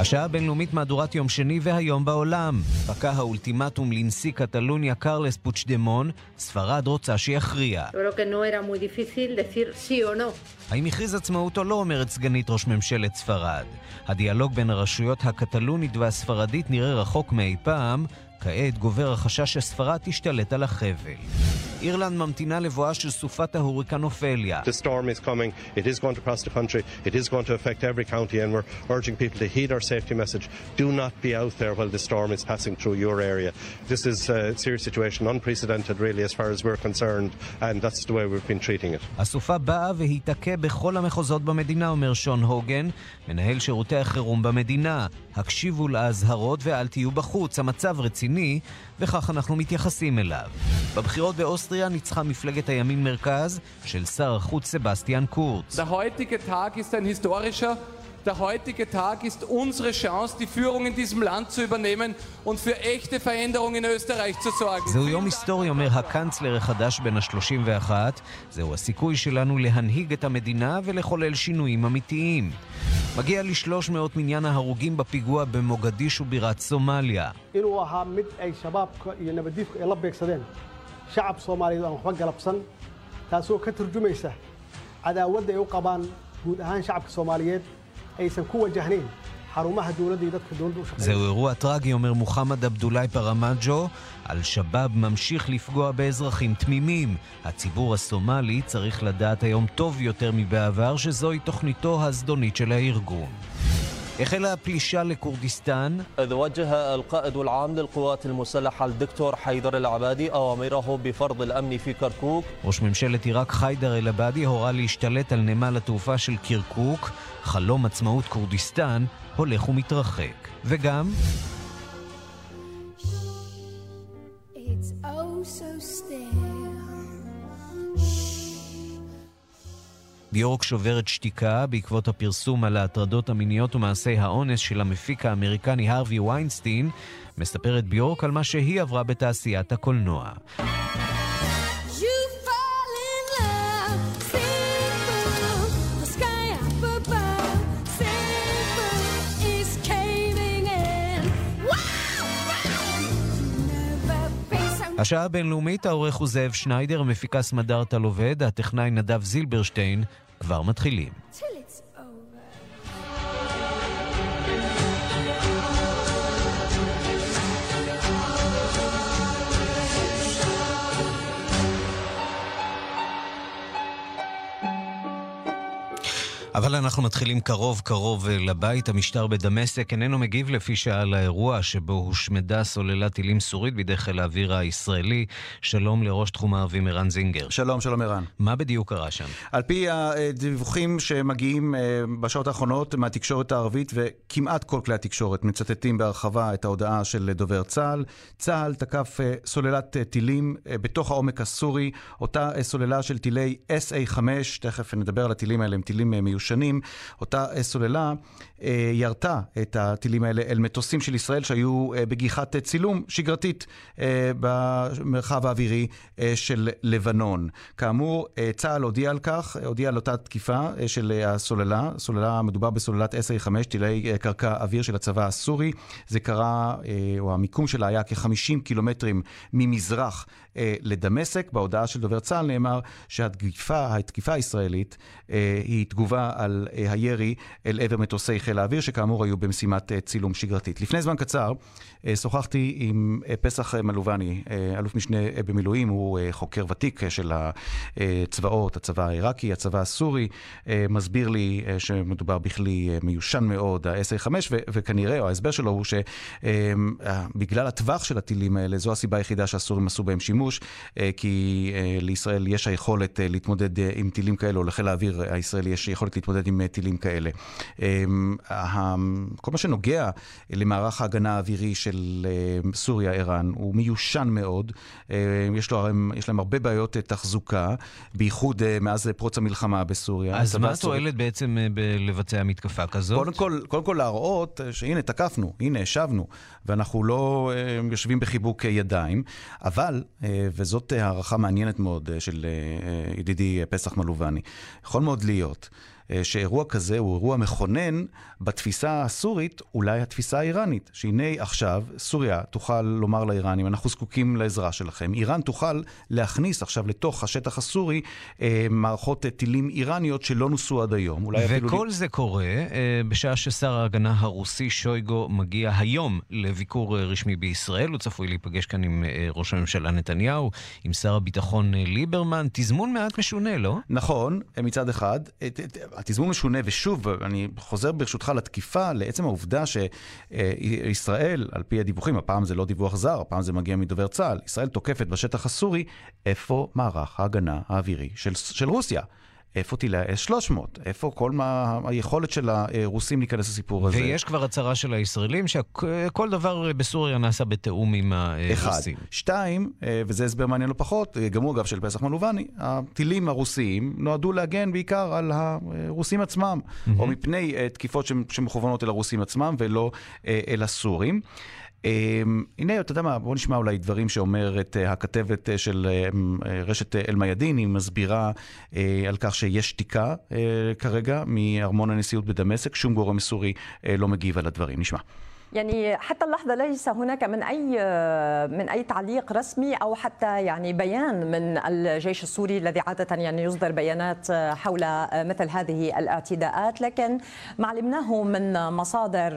השעה הבינלאומית מהדורת יום שני והיום בעולם. פקע האולטימטום לנשיא קטלוניה קרלס פוצ'דמון, ספרד רוצה שיכריע. האם הכריז עצמאות או לא, אומרת סגנית ראש ממשלת ספרד. הדיאלוג בין הרשויות הקטלונית והספרדית נראה רחוק מאי פעם, כעת גובר החשש שספרד תשתלט על החבל. אירלנד ממתינה לבואה של סופת ההוריקן אופליה. The storm is coming, it is going to cross the country, it is going to affect every county and we're urging people to heed our safety message. Do not be out there while the storm is passing through your area. This is a serious situation, unprecedented really as far as we're concerned and that's the way we've been treating it. הסופה באה והיא תכה בכל המחוזות במדינה, אומר שון הוגן, מנהל שירותי החירום במדינה. הקשיבו לאזהרות ואל תהיו בחוץ, המצב רציני, וכך אנחנו מתייחסים אליו. בבחירות באוסטריה ניצחה מפלגת הימין מרכז של שר החוץ סבסטיאן קורץ. Der heutige Tag ist unsere Chance, die Führung in diesem Land zu übernehmen und für echte Veränderungen in Österreich zu sorgen. זהו יום היסטורי, אומר הקאנצלר החדש בן ה-31. זהו הסיכוי שלנו להנהיג את המדינה ולחולל שינויים אמיתיים. מגיע ל-300 מניין ההרוגים בפיגוע במוגדישו בירת סומליה. ay shabaabka iyo nabadiifku ay la beegsadeen shacab soomaaliyeed aan waxba galabsan taasoo ka turjumaysa cadaawadda ay u qabaan guud ahaan shacabka soomaaliyeed aysan ku wajahnayn xarumaha dowladda iyo dadka dowladda u shaqeeya זהו אירוע טרגי, אומר מוחמד עבדולאי פרמג'ו. אל-שבאב ממשיך לפגוע באזרחים תמימים. הציבור הסומלי צריך לדעת היום טוב יותר מבעבר שזוהי תוכניתו הזדונית של הארגון. החלה הפלישה לכורדיסטן, إذ وجه القائد العام للقوات المسلحة الدكتور حيدر العبادي أوامره بفرض الأمن في كركوك ראש ממשלת עיראק חיידר אל-עבאדי הורה להשתלט על נמל התעופה של קירקוק. חלום עצמאות כורדיסטן הולך ומתרחק. וגם, oh so. ביורק שוברת שתיקה בעקבות הפרסום על ההטרדות המיניות ומעשי האונס של המפיק האמריקני הרווי ויינסטין, מספרת ביורק על מה שהיא עברה בתעשיית הקולנוע. השעה הבינלאומית, העורך הוא זאב שניידר, המפיקה סמדארטה לובד, הטכנאי נדב זילברשטיין, כבר מתחילים. till אבל אנחנו מתחילים קרוב קרוב אה, לבית. המשטר בדמשק איננו מגיב לפי שעה לאירוע שבו הושמדה סוללת טילים סורית בידי חיל האוויר הישראלי. שלום לראש תחום הערבים ערן זינגר. שלום, שלום ערן. מה בדיוק קרה שם? על פי הדיווחים שמגיעים אה, בשעות האחרונות מהתקשורת הערבית, וכמעט כל כלי התקשורת מצטטים בהרחבה את ההודעה של דובר צה"ל, צה"ל תקף אה, סוללת טילים בתוך העומק הסורי, אותה סוללה של טילי SA-5, תכף נדבר על הטילים האלה, הם טילים אה, מיושנים, אותה אה, סוללה אה, ירתה את הטילים האלה אל מטוסים של ישראל שהיו אה, בגיחת צילום שגרתית במרחב האווירי של לבנון. כאמור, צה"ל הודיע על כך, הודיע על אותה תקיפה של הסוללה, סוללה, מדובר בסוללת SA-5, טילי קרקע אוויר של הצבא הסורי. זה קרה, או המיקום שלה היה כ-50 קילומטרים ממזרח אה, לדמשק. בהודעה של דובר צה"ל נאמר שהתקיפה, התקיפה הישראלית אה, היא תגובה על אה, הירי אל עבר מטוסי חיל האוויר, שכאמור היו במשימת אה, צילום שגרתית. לפני זמן קצר אה, שוחחתי עם אה, פסח אה, מלובני, אה, אלוף משנה אה, במילואים, הוא אה, חוקר ותיק אה, של הצבאות, הצבא העיראקי, הצבא הסורי, אה, מסביר לי אה, שמדובר בכלי אה, מיושן מאוד, ה-SA-5, ו- וכנראה, או ההסבר שלו הוא שבגלל הטווח של הטילים האלה, זו הסיבה היחידה שהסורים עשו בהם שימוש, אה, כי אה, לישראל יש היכולת אה, להתמודד עם טילים כאלה, או לחיל האוויר הישראלי יש יכולת להתמודד עם טילים כאלה. ה- כל מה שנוגע למערך ההגנה האווירי של סוריה, ערן, הוא מיושן מאוד. יש, לו, יש להם הרבה בעיות תחזוקה, בייחוד מאז פרוץ המלחמה בסוריה. אז מה התועלת בעצם אה, בלבצע מתקפה כזאת? קודם כל, קודם כל להראות שהנה תקפנו, הנה השבנו, ואנחנו לא יושבים בחיבוק ידיים, אבל, וזאת אה, הערכה מעניינת מאוד אה, של אה, ידידי פסח מלובני, יכול מאוד להיות. אה, שאירוע כזה הוא אירוע מכונן בתפיסה הסורית, אולי התפיסה האיראנית. שהנה עכשיו סוריה תוכל לומר לאיראנים, אנחנו זקוקים לעזרה שלכם. איראן תוכל להכניס עכשיו לתוך השטח הסורי אה, מערכות אה, טילים איראניות שלא נוסו עד היום. אולי אפילו... וכל זה קורה אה, בשעה ששר ההגנה הרוסי שויגו מגיע היום לביקור אה, רשמי בישראל. הוא צפוי להיפגש כאן עם אה, ראש הממשלה נתניהו, עם שר הביטחון אה, ליברמן. תזמון מעט משונה, לא? נכון, מצד אחד. התזמון משונה, ושוב, אני חוזר ברשותך לתקיפה, לעצם העובדה שישראל, על פי הדיווחים, הפעם זה לא דיווח זר, הפעם זה מגיע מדובר צה"ל, ישראל תוקפת בשטח הסורי, איפה מערך ההגנה האווירי של, של רוסיה? איפה טילי ה-S-300? איפה כל מה, היכולת של הרוסים להיכנס לסיפור הזה? ויש כבר הצהרה של הישראלים שכל דבר בסוריה נעשה בתיאום עם אחד. הרוסים. שתיים, אה, וזה הסבר מעניין לא פחות, אה, גם הוא אגב של פסח מלובני, הטילים הרוסיים נועדו להגן בעיקר על הרוסים עצמם, או מפני אה, תקיפות שמ- שמכוונות אל הרוסים עצמם ולא אה, אל הסורים. אה, הנה, אתה יודע מה, בוא נשמע אולי דברים שאומרת אה, הכתבת אה, של אה, אה, רשת אל-מיאדין, היא מסבירה על כך שיש שתיקה כרגע מארמון הנשיאות בדמשק, שום גורם סורי לא מגיב על הדברים. נשמע. يعني حتى اللحظة ليس هناك من أي من أي تعليق رسمي أو حتى يعني بيان من الجيش السوري الذي عادة يعني يصدر بيانات حول مثل هذه الاعتداءات لكن ما علمناه من مصادر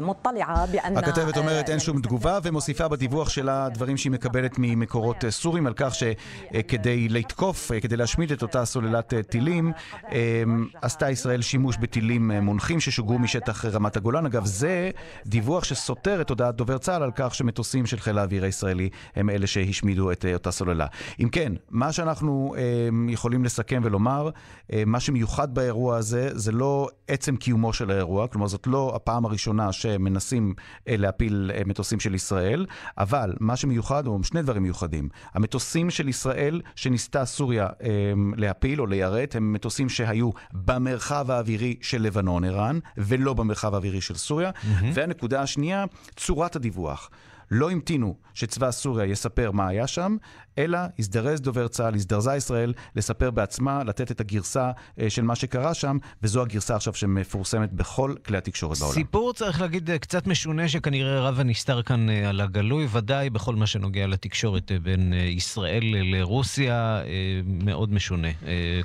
مطلعة بأن הכתבת אומרת אין שום תגובה ומוסיפה בדיווח שלה דברים שהיא מקבלת ממקורות אה, סורים על כך שכדי לתקוף, אה, כדי להשמיד את אותה סוללת אה, טילים, אה, עשתה ישראל שימוש בטילים אה, מונחים ששוגרו משטח רמת הגולן. אגב, זה דיווח שסותר את הודעת דובר צה"ל על כך שמטוסים של חיל האוויר הישראלי הם אלה שהשמידו את אה, אותה סוללה. אם כן, מה שאנחנו אה, יכולים לסכם ולומר, אה, מה שמיוחד באירוע הזה, זה לא עצם קיומו של האירוע, כלומר זאת לא הפעם הראשונה שמנסים אה, להפיל מטוסים של ישראל, אבל מה שמיוחד, או שני דברים מיוחדים. המטוסים של ישראל שניסתה סוריה אה, להפיל או ליירט, הם מטוסים שהיו במרחב האווירי של לבנון, ערן, ולא במרחב האווירי של סוריה. והנקודה השנייה, צורת הדיווח. לא המתינו שצבא סוריה יספר מה היה שם, אלא הזדרז דובר צה"ל, הזדרזה ישראל לספר בעצמה, לתת את הגרסה אה, של מה שקרה שם, וזו הגרסה עכשיו שמפורסמת בכל כלי התקשורת בעולם. סיפור, צריך להגיד, אה, קצת משונה, שכנראה רב הנסתר כאן אה, על הגלוי, ודאי בכל מה שנוגע לתקשורת בין ישראל לרוסיה, מאוד משונה.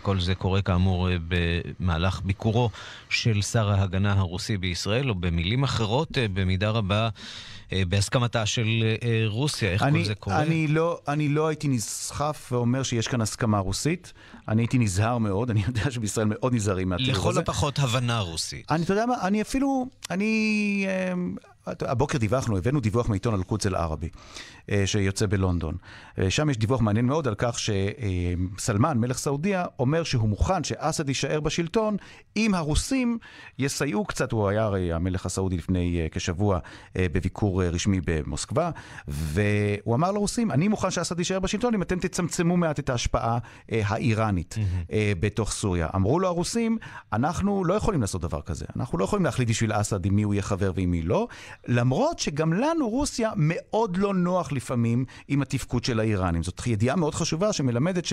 כל זה קורה כאמור במהלך ביקורו של שר ההגנה הרוסי בישראל, או במילים אחרות, במידה רבה בהסכמתה של אה, רוסיה. איך אני, כל זה קורה? אני לא, אני לא הייתי נסחף ואומר שיש כאן הסכמה רוסית. אני הייתי נזהר מאוד, אני יודע שבישראל מאוד נזהרים מהתיאור הזה. לכל הפחות הבנה רוסית. אני, אתה יודע מה, אני אפילו, אני... הבוקר דיווחנו, הבאנו דיווח מעיתון אל-קודס אל-ערבי, אה, שיוצא בלונדון. אה, שם יש דיווח מעניין מאוד על כך שסלמן, מלך סעודיה, אומר שהוא מוכן שאסד יישאר בשלטון אם הרוסים יסייעו קצת, הוא היה הרי המלך הסעודי לפני אה, כשבוע בביקור רשמי במוסקבה, והוא אמר לרוסים, אני מוכן שאסד יישאר בשלטון אם אתם תצמצמו מעט את ההשפעה האיראנית בתוך סוריה. אמרו לו הרוסים, אנחנו לא יכולים לעשות דבר כזה, אנחנו לא יכולים להחליט בשביל אסד עם מי הוא יהיה חבר ועם מי לא, למרות שגם לנו, רוסיה, מאוד לא נוח לפעמים עם התפקוד של האיראנים. זאת ידיעה מאוד חשובה שמלמדת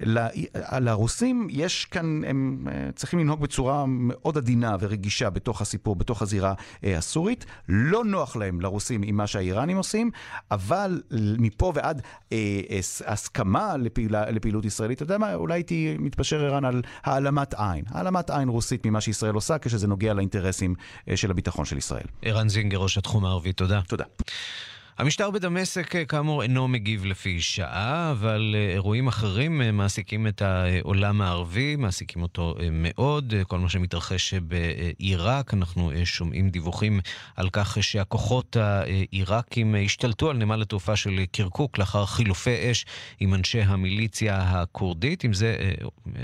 שלרוסים יש כאן, הם אה, צריכים לנהוג בצורה מאוד עדינה ורגישה בתוך הסיפור, בתוך הזירה אה, הסורית. לא נוח להם, לרוסים, עם מה שהאיראנים עושים, אבל מפה ועד אה, אה, הסכמה לפעילה, לפעילות ישראלית, אתה יודע מה, אולי הייתי מתפשר ערן על העלמת עין. העלמת עין רוסית ממה שישראל עושה כשזה נוגע לאינטרסים של הביטחון של ישראל. ערן זינגר, ראש התחום הערבי, תודה. תודה. המשטר בדמשק, אה, כאמור, אינו מגיב לפי שעה, אבל אה, אירועים אחרים אה, מעסיקים את העולם הערבי, מעסיקים אותו מאוד. כל מה שמתרחש בעיראק, אנחנו שומעים דיווחים על כך שהכוחות העיראקים השתלטו על נמל התעופה של קרקוק לאחר חילופי אש עם אנשי המיליציה הכורדית. עם זה,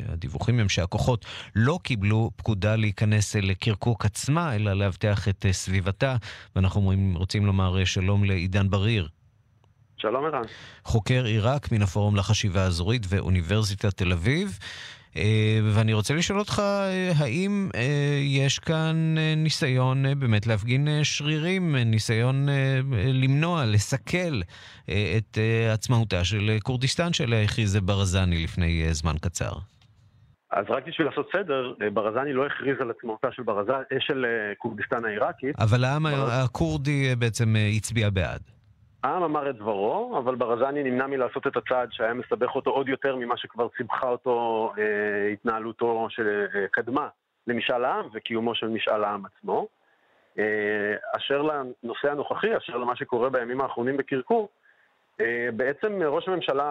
הדיווחים הם שהכוחות לא קיבלו פקודה להיכנס לקרקוק עצמה, אלא לאבטח את סביבתה, ואנחנו רוצים לומר שלום לעידן בריר. שלום ערן. חוקר עיראק מן הפורום לחשיבה האזורית ואוניברסיטת תל אביב. אה, ואני רוצה לשאול אותך, אה, האם אה, יש כאן ניסיון באמת להפגין שרירים, ניסיון למנוע, לסכל את עצמאותה של כורדיסטן שעליה הכריז ברזני לפני זמן קצר? אז רק בשביל לעשות סדר, ברזני לא הכריז על עצמאותה של, ברז... של כורדיסטן העיראקית. אבל העם הכורדי בעצם הצביע בעד. העם אמר את דברו, אבל ברזני נמנע מלעשות את הצעד שהיה מסבך אותו עוד יותר ממה שכבר סיבכה אותו אה, התנהלותו שקדמה למשאל העם וקיומו של משאל העם עצמו. אה, אשר לנושא הנוכחי, אשר למה שקורה בימים האחרונים בקרקור, אה, בעצם ראש הממשלה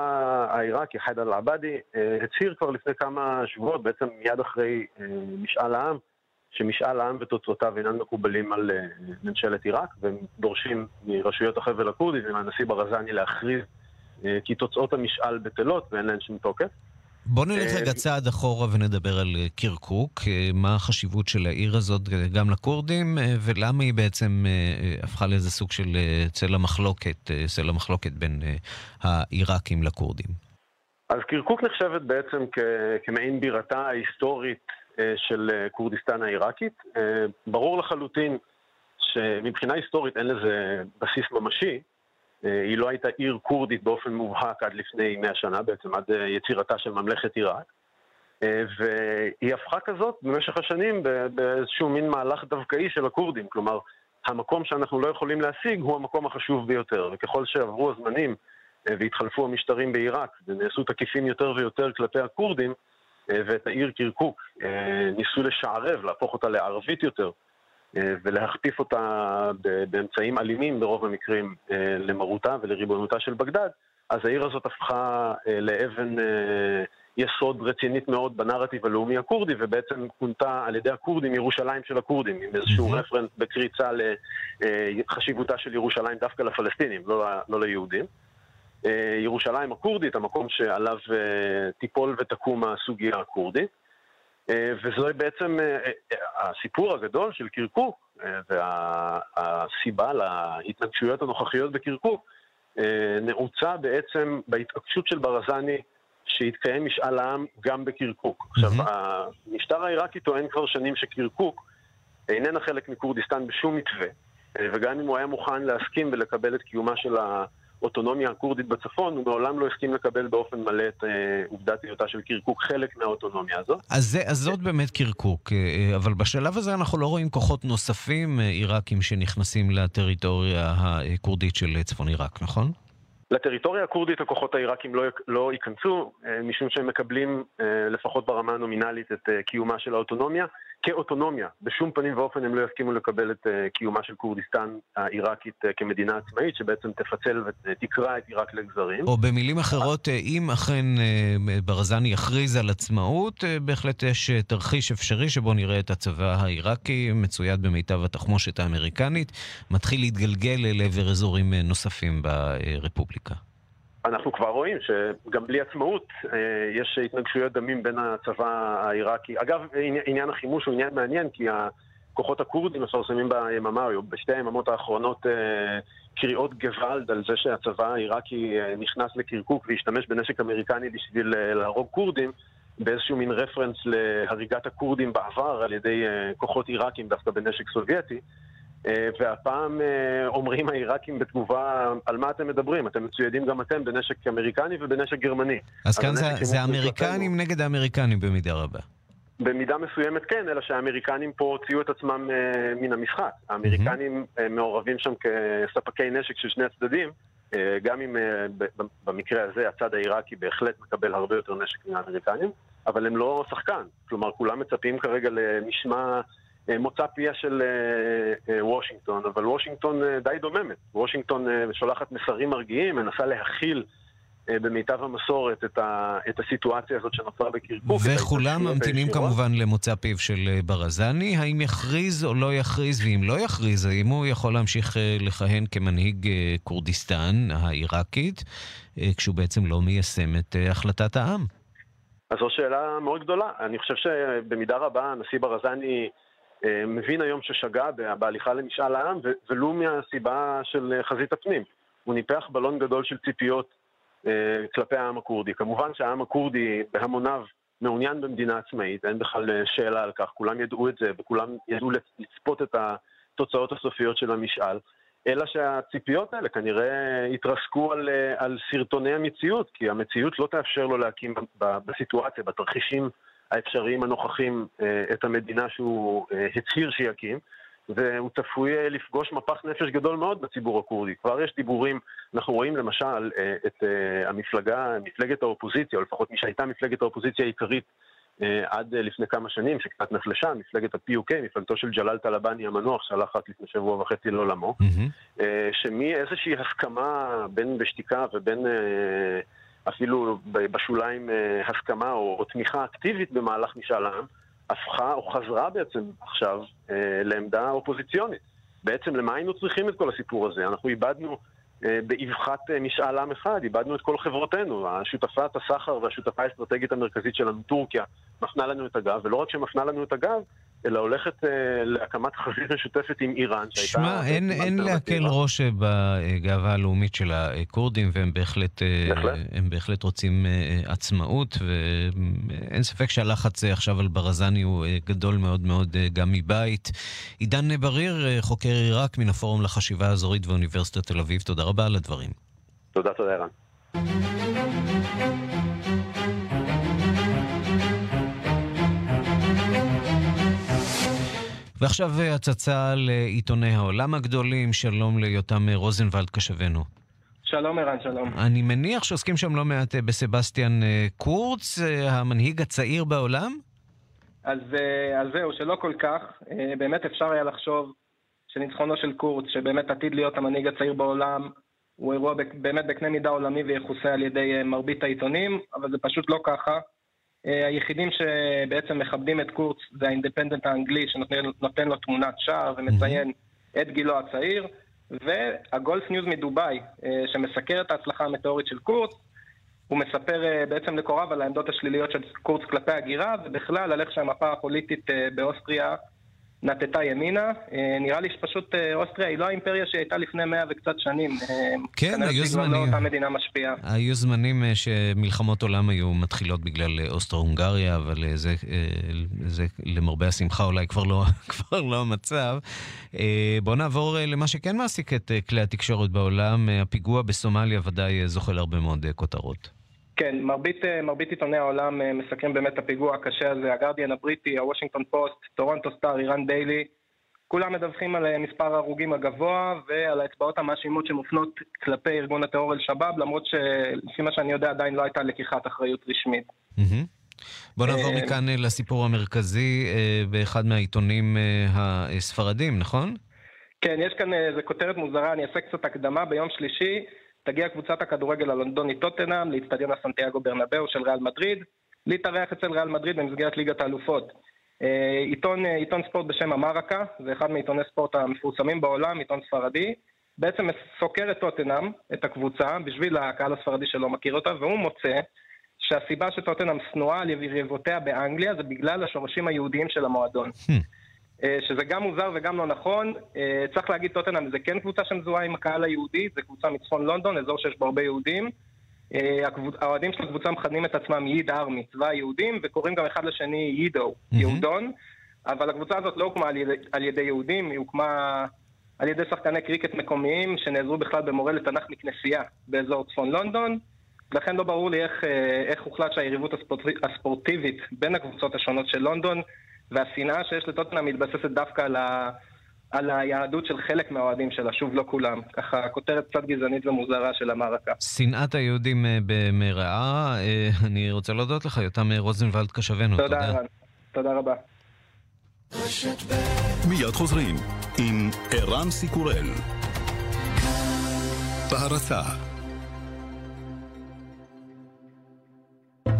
העיראקי, חיידר אל-עבאדי, אה, הצהיר כבר לפני כמה שבועות, בעצם מיד אחרי אה, משאל העם, שמשאל העם ותוצאותיו אינם מקובלים על אה, ממשלת עיראק, והם דורשים מרשויות החבל הכורדי ומהנשיא ברזני להכריז אה, כי תוצאות המשאל בטלות ואין להן שום תוקף. בוא נלך אה, רגע צעד אחורה ונדבר על קירקוק, אה, מה החשיבות של העיר הזאת גם לכורדים, ולמה היא בעצם הפכה לאיזה סוג של אה, צלע מחלוקת, אה, סלע מחלוקת בין העיראקים לכורדים. אז קירקוק נחשבת בעצם כ- כמעין בירתה ההיסטורית של אה, כורדיסטן העיראקית. אה, ברור לחלוטין שמבחינה היסטורית אין לזה בסיס ממשי. אה, היא לא הייתה עיר כורדית באופן מובהק עד לפני 100 שנה, בעצם עד אה, יצירתה של ממלכת עיראק. אה, והיא הפכה כזאת במשך השנים באיזשהו מין מהלך דווקאי של הכורדים. כלומר, המקום שאנחנו לא יכולים להשיג הוא המקום החשוב ביותר. וככל שעברו הזמנים אה, והתחלפו המשטרים בעיראק ונעשו תקיפים יותר ויותר כלפי הכורדים, אה, ואת העיר קירקוק אה, ניסו לשערב, להפוך אותה לערבית יותר, אה, ולהכפיף אותה באמצעים אלימים ברוב המקרים אה, למרותה ולריבונותה של בגדד, אז העיר הזאת הפכה אה, לאבן אה, יסוד רצינית מאוד בנרטיב הלאומי הכורדי, ובעצם כונתה על ידי הכורדים ירושלים של הכורדים, עם איזשהו. רפרנס בקריצה לחשיבותה של ירושלים דווקא לפלסטינים, לא, לא ליהודים. אה, ירושלים הכורדית, המקום שעליו אה, תיפול ותקום הסוגיה הכורדית. אה, וזו בעצם הסיפור הגדול של קירקוק, והסיבה להתנגשויות הנוכחיות בקירקוק, נעוצה בעצם בהתעקשות של ברזני שיתקיים משאל העם גם בקירקוק. עכשיו, מהמם. המשטר העיראקי טוען כבר שנים שקירקוק איננה חלק מכורדיסטן בשום מתווה, וגם אם הוא היה מוכן להסכים ולקבל את קיומה של האוטונומיה הכורדית בצפון, הוא מעולם לא הסכים לקבל באופן מלא את אה, עובדת היותה של קירקוק חלק מהאוטונומיה הזאת. אז, זה, אז זאת באמת קירקוק, אה, אה, אבל בשלב הזה אנחנו לא רואים כוחות נוספים אה, עיראקים שנכנסים לטריטוריה הכורדית של צפון עיראק, נכון? לטריטוריה הכורדית הכוחות העיראקים לא, לא ייכנסו, משום שהם מקבלים, לפחות ברמה הנומינלית, את קיומה של האוטונומיה כאוטונומיה. בשום פנים ואופן הם לא יסכימו לקבל את אה, קיומה של כורדיסטן העיראקית אה, כמדינה עצמאית, שבעצם תפצל ותקרע את עיראק לגזרים. או במילים אחרות, אה, אם אכן אה, ברזני יכריז על עצמאות, אה, בהחלט יש אה, תרחיש אפשרי שבו נראה את הצבא העיראקי מצויד במיטב התחמושת האמריקנית, מתחיל להתגלגל לעבר אזורים אה, נוספים ברפובליקה. אנחנו כבר רואים שגם בלי עצמאות אה, יש התנגשויות דמים בין הצבא העיראקי. אגב, עני- עניין החימוש הוא עניין מעניין, כי הכוחות הכורדים מפרסמים ביממה, או בשתי היממות האחרונות, אה, קריאות גוואלד על זה שהצבא העיראקי אה, נכנס לקירקוק והשתמש בנשק אמריקני בשביל להרוג כורדים, באיזשהו מין רפרנס להריגת הכורדים בעבר על ידי כוחות עיראקים דווקא בנשק סובייטי. אה, והפעם אה, אומרים העיראקים בתגובה, על מה אתם מדברים? אתם מצוידים גם אתם בנשק אמריקני ובנשק גרמני. אז כאן זה, זה שמופנה האמריקנים נגד האמריקנים במידה רבה. במידה מסוימת כן, אלא שהאמריקנים פה הוציאו את עצמם אה, מן המשחק. האמריקנים אה, מעורבים שם כספקי נשק של שני הצדדים, אה, גם אם אה, ב- במקרה הזה הצד העיראקי בהחלט מקבל הרבה יותר נשק מהאמריקנים, אבל הם לא שחקן. כלומר, כולם מצפים כרגע למשמע מוצא פיה של אה, אה, וושינגטון, אבל וושינגטון אה, די דוממת. וושינגטון אה, שולחת מסרים מרגיעים, מנסה להכיל אה, במיטב המסורת את, ה, את הסיטואציה הזאת שנוצרה בקירקוק. את וכולם ממתינים. כמובן למוצא פיו של אה, ברזני. האם יכריז או לא יכריז, ואם לא יכריז, האם הוא יכול להמשיך אה, לכהן כמנהיג אה, כורדיסטן העיראקית, אה, כשהוא בעצם לא מיישם את אה, החלטת העם? אז זו שאלה מאוד גדולה. אני חושב שבמידה רבה הנשיא ברזני אה, מבין היום ששגה בהליכה למשאל העם, ולו מהסיבה של אה, חזית הפנים. הוא ניפח בלון גדול של ציפיות אה, כלפי העם הכורדי. כמובן שהעם הכורדי בהמוניו מעוניין במדינה עצמאית, אין בכלל אה, שאלה על כך, כולם ידעו את זה וכולם ידעו לצ- לצפות את התוצאות הסופיות של המשאל. אלא שהציפיות האלה כנראה יתרסקו על, אה, על סרטוני המציאות, כי המציאות לא תאפשר לו להקים בסיטואציה, בתרחישים האפשריים הנוכחים אה, את המדינה שהוא אה, הצהיר שיקים. והוא צפוי אה, לפגוש מפח נפש גדול מאוד בציבור הכורדי. כבר יש דיבורים, אנחנו רואים למשל את המפלגה, מפלגת האופוזיציה, או לפחות מי שהייתה מפלגת האופוזיציה העיקרית עד לפני כמה שנים, שקצת נחלשה, מפלגת ה-PUK, מפלגתו של ג'לאל טלבאני המנוח, שהלך רק לפני שבוע וחצי לעולמו, אה, שמאיזושהי הסכמה בין בשתיקה ובין אפילו בשוליים אה, הסכמה או, או תמיכה אקטיבית במהלך משאל העם, הפכה או חזרה בעצם עכשיו אה, לעמדה אופוזיציונית. בעצם למה היינו צריכים את כל הסיפור הזה? אנחנו איבדנו באבחת אה, משאל עם אחד, איבדנו את כל חברותינו. השותפת הסחר והשותפה האסטרטגית המרכזית שלנו, טורקיה, מפנה לנו את הגב, ולא רק שמפנה לנו את הגב, אלא הולכת אה, להקמת חזית משותפת עם איראן, שהייתה... שמע, אין, אין. להקל ראש אה, בגאווה הלאומית של הכורדים, והם בהחלט, אה, בהחלט. הם בהחלט רוצים אה, עצמאות, ואין ספק שהלחץ אה, עכשיו על ברזני הוא אה, גדול מאוד מאוד אה, גם מבית. עידן בריר, אה, חוקר עיראק מן הפורום לחשיבה האזורית באוניברסיטת תל אביב, תודה רבה על הדברים. תודה, תודה, ערן. ועכשיו אה, הצצה לעיתוני העולם הגדולים, שלום ליותם אה, רוזנבלד קשבנו. שלום ערן, שלום. אני מניח שעוסקים שם לא מעט אה, בסבסטיאן קורץ, המנהיג הצעיר בעולם? אז, אז זהו, שלא כל כך. באמת אפשר היה לחשוב שניצחונו של קורץ, שבאמת עתיד להיות המנהיג הצעיר בעולם, הוא אירוע באמת בקנה מידה עולמי ויחוסה על ידי אה, מרבית העיתונים, אבל זה פשוט לא ככה. אה, היחידים שבעצם מכבדים את קורץ זה האינדפנדנט האנגלי שנותן נותן לו תמונת שער ומציין את גילו הצעיר, והגולף ניוז מדובאי, אה, שמסקר את ההצלחה המטאורית של קורץ, הוא מספר בעצם לקוראיו על העמדות השליליות של קורץ כלפי הגירה, ובכלל על איך שהמפה הפוליטית באוסטריה נטטה ימינה. אה, נראה לי שפשוט אה, אוסטריה היא לא האימפריה שהייתה לפני מאה וקצת שנים. אה, כן, כנראה היו כבר זמנים. לא אותה מדינה משפיעה. היו זמנים שמלחמות עולם היו מתחילות בגלל אוסטרו-הונגריה, אבל זה, זה למרבה השמחה אולי כבר לא, כבר לא המצב. בואו נעבור למה שכן מעסיק את כלי התקשורת בעולם. הפיגוע בסומליה ודאי זוכה להרבה מאוד כותרות. כן, מרבית, אה, מרבית עיתוני העולם אה, מסקרים באמת את הפיגוע הקשה הזה, הגרדיאן הבריטי, הוושינגטון פוסט, טורונטו סטאר, איראן דיילי, כולם מדווחים על אה, מספר ההרוגים הגבוה ועל האצבעות המאשימות שמופנות כלפי ארגון הטרור אל-שבאב, למרות שלפי מה שאני יודע עדיין לא הייתה לקיחת אחריות רשמית. בואו נעבור מכאן לסיפור המרכזי באחד מהעיתונים הספרדים, נכון? כן, יש כאן איזו כותרת מוזרה, אני אעשה קצת הקדמה. ביום שלישי תגיע קבוצת הכדורגל הלונדונית טוטנאם לאיצטדיון הסנטיאגו ברנבאו של ריאל מדריד, להתארח אצל ריאל מדריד במסגרת ליגת האלופות. אה, עיתון, אה, עיתון ספורט בשם המרקה, זה אחד מעיתוני ספורט המפורסמים בעולם, עיתון ספרדי, בעצם סוקר את טוטנאם, את הקבוצה, בשביל הקהל הספרדי שלא מכיר אותה, והוא מוצא שהסיבה שטוטנאם שנואה על יריבותיה באנגליה זה בגלל השורשים היהודיים של המועדון. אה, שזה גם מוזר וגם לא נכון. אה, צריך להגיד, טוטנאם זה כן קבוצה שמזוהה עם הקהל היהודי, זה קבוצה מצפון לונדון, אזור שיש בו הרבה יהודים. אה, האוהדים של הקבוצה מכנים את עצמם ייד ארמי, צבא היהודים, וקוראים גם אחד לשני יידו, יהודון. אבל הקבוצה הזאת לא הוקמה על ידי, על ידי יהודים, היא הוקמה על ידי שחקני קריקט מקומיים שנעזרו בכלל במורה לתנ"ך מכנסייה באזור צפון לונדון. לכן לא ברור לי איך, איך הוחלט שהיריבות הספורט- הספורטיבית בין הקבוצות השונות של לונדון והשנאה שיש לטוטנאם מתבססת דווקא על, ה, על היהדות של חלק מהאוהדים שלה, שוב לא כולם. ככה כותרת קצת גזענית ומוזרה של המערכה. שנאת היהודים אה, במרעה. אה, אני רוצה להודות לך, יותם אה, רוזנבלד קשבנו. תודה, ערן. תודה רבה. מיד חוזרים עם ערן סיקורל. בהרצה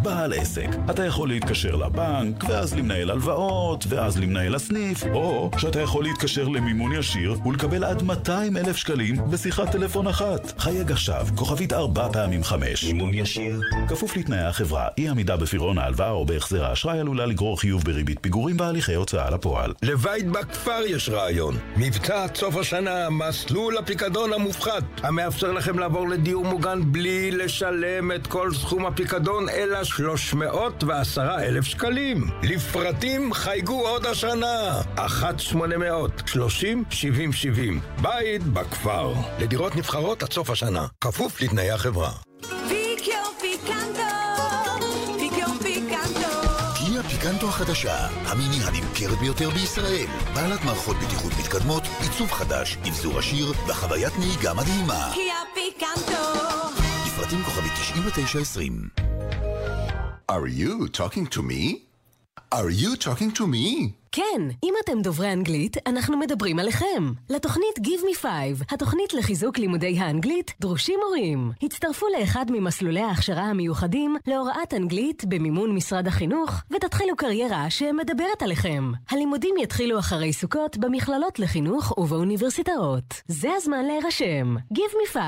בעל עסק, אתה יכול להתקשר לבנק, ואז למנהל הלוואות, ואז למנהל הסניף, או שאתה יכול להתקשר למימון ישיר ולקבל עד 200 אלף שקלים בשיחת טלפון אחת. חייג עכשיו, כוכבית 4 פעמים 5. מימון ישיר. כפוף לתנאי החברה, אי עמידה בפירעון ההלוואה או בהחזר האשראי עלולה לגרור חיוב בריבית פיגורים בהליכי הוצאה לפועל. לבית בכפר יש רעיון. מבצע עד סוף השנה, מסלול הפיקדון המופחת, המאפשר לכם לעבור לדיור מוגן בלי לשלם את כל סכום הפיקדון, אלא 310 אלף שקלים. לפרטים חייגו עוד השנה. 1-800-30-70-70. בית בכפר. לדירות נבחרות עד סוף השנה. כפוף לתנאי החברה. אוטו החדשה, המיני הנמכרת ביותר בישראל, בעלת מערכות בטיחות מתקדמות, עיצוב חדש, אבזור עשיר וחוויית נהיגה מדהימה. קיה פיקנטו. לפרטים כוכבי 9920 Are you talking to me? Are you talking to me? כן, אם אתם דוברי אנגלית, אנחנו מדברים עליכם. לתוכנית Give Me 5, התוכנית לחיזוק לימודי האנגלית, דרושים מורים. הצטרפו לאחד ממסלולי ההכשרה המיוחדים להוראת אנגלית במימון משרד החינוך, ותתחילו קריירה שמדברת עליכם. הלימודים יתחילו אחרי סוכות במכללות לחינוך ובאוניברסיטאות. זה הזמן להירשם. Give Me 5,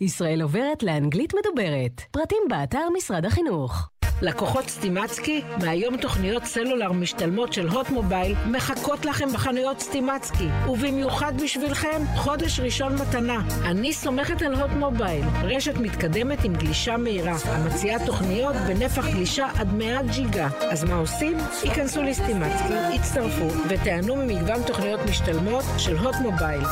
ישראל עוברת לאנגלית מדוברת. פרטים באתר משרד החינוך. לקוחות סטימצקי, מהיום תוכניות סלולר משתלמות של הוט מובייל מחכות לכם בחנויות סטימצקי. ובמיוחד בשבילכם, חודש ראשון מתנה. אני סומכת על הוט מובייל, רשת מתקדמת עם גלישה מהירה, המציעה תוכניות בנפח גלישה עד 100 ג'יגה. אז מה עושים? היכנסו לסטימצקי, הצטרפו ותיהנו ממגוון תוכניות משתלמות של הוט מובייל.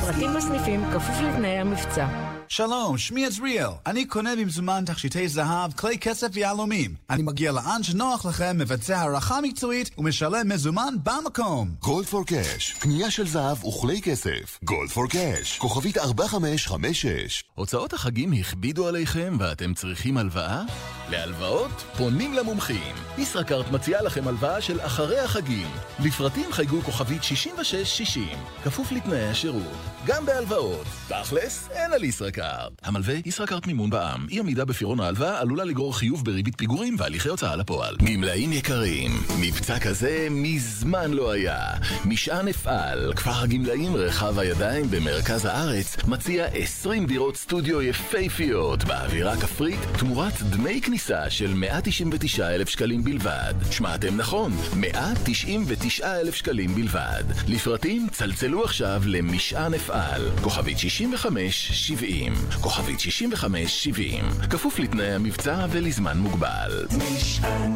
פרטים בסניפים כפוף לתנאי המבצע. שלום, שמי עזריאל. אני קונה במזומן תכשיטי זהב, כלי כסף ויהלומים. אני מגיע לאן שנוח לכם, מבצע הערכה מקצועית ומשלם מזומן במקום. גולד פור קאש, קנייה של זהב וכלי כסף. גולד פור קאש, כוכבית 4556 הוצאות החגים הכבידו עליכם ואתם צריכים הלוואה? להלוואות פונים למומחים. ישראכרט מציעה לכם הלוואה של אחרי החגים. לפרטים חייגו כוכבית 6660, כפוף לתנאי השירות. גם בהלוואות. תכלס, אין על ישראכרט. המלווה ישראכרט מימון בע"מ. אי עמידה בפירעון ההלוואה עלולה לגרור חיוב בריבית פיגורים והליכי הוצאה לפועל. גמלאים יקרים, מבצע כזה מזמן לא היה. משען אפעל, כפר הגמלאים רחב הידיים במרכז הארץ, מציע 20 דירות סטודיו יפהפיות באווירה כפרית תמורת דמי כניסה של 199 אלף שקלים בלבד. שמעתם נכון, 199 אלף שקלים בלבד. לפרטים צלצלו עכשיו למשען אפעל, כוכבית 6570, כוכבית 6570, כפוף לתנאי המבצע ולזמן מוגבל. משען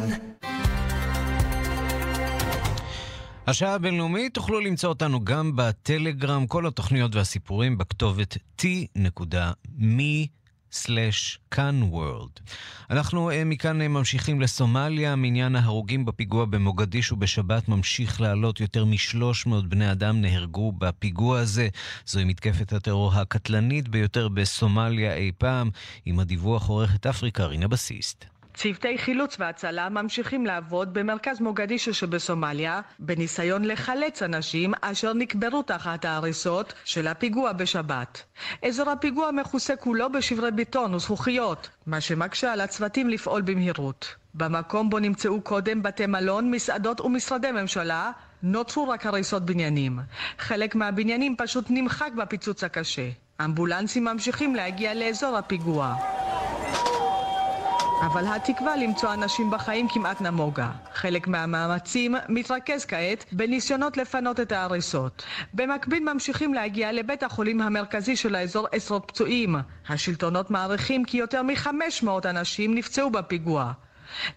השעה הבינלאומית תוכלו למצוא אותנו גם בטלגרם, כל התוכניות והסיפורים בכתובת t.me/כאן וורלד. אנחנו אה, מכאן אה, ממשיכים לסומליה, מניין ההרוגים בפיגוע במוגדישו בשבת ממשיך לעלות. יותר מ-300 בני אדם נהרגו בפיגוע הזה. זוהי מתקפת הטרור הקטלנית ביותר בסומליה אי פעם. עם הדיווח עורכת אפריקה, רינה בסיסט. צוותי חילוץ והצלה ממשיכים לעבוד במרכז מוגדישו שבסומליה בניסיון לחלץ אנשים אשר נקברו תחת ההריסות של הפיגוע בשבת. אזור הפיגוע מכוסה כולו בשברי בטון וזכוכיות, מה שמקשה על הצוותים לפעול במהירות. במקום בו נמצאו קודם בתי מלון, מסעדות ומשרדי ממשלה, נותרו רק הריסות בניינים. חלק מהבניינים פשוט נמחק בפיצוץ הקשה. אמבולנסים ממשיכים להגיע לאזור הפיגוע. אבל התקווה למצוא אנשים בחיים כמעט נמוגה. חלק מהמאמצים מתרכז כעת בניסיונות לפנות את ההריסות. במקביל ממשיכים להגיע לבית החולים המרכזי של האזור עשרות פצועים. השלטונות מעריכים כי יותר מ-500 אנשים נפצעו בפיגוע.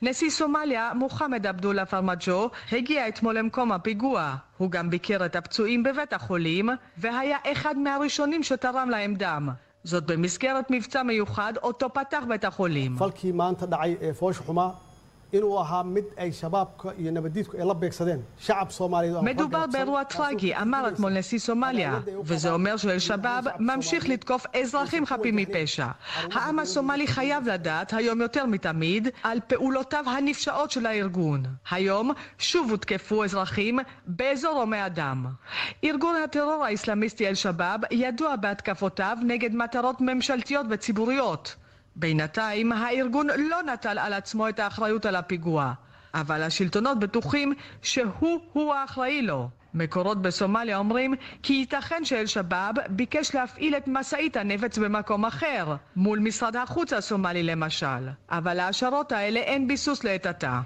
נשיא סומליה, מוחמד עבדולה פרמג'ו, הגיע אתמול למקום הפיגוע. הוא גם ביקר את הפצועים בבית החולים, והיה אחד מהראשונים שתרם להם דם. זאת במסגרת מבצע מיוחד, אותו פתח בית החולים. מדובר באירוע טרגי, אמר אתמול נשיא סומליה, וזה אומר שאל-שבאב ממשיך לתקוף אזרחים חפים מפשע. העם הסומלי חייב לדעת, היום יותר מתמיד, על פעולותיו הנפשעות של הארגון. היום שוב הותקפו אזרחים באזור הומי אדם. ארגון הטרור האסלאמיסטי אל-שבאב ידוע בהתקפותיו נגד מטרות ממשלתיות וציבוריות. בינתיים הארגון לא נטל על עצמו את האחריות על הפיגוע, אבל השלטונות בטוחים שהוא-הוא האחראי לו. מקורות בסומליה אומרים כי ייתכן שאל-שבאב ביקש להפעיל את משאית הנפץ במקום אחר, מול משרד החוץ הסומלי למשל, אבל להשערות האלה אין ביסוס לעת עתה.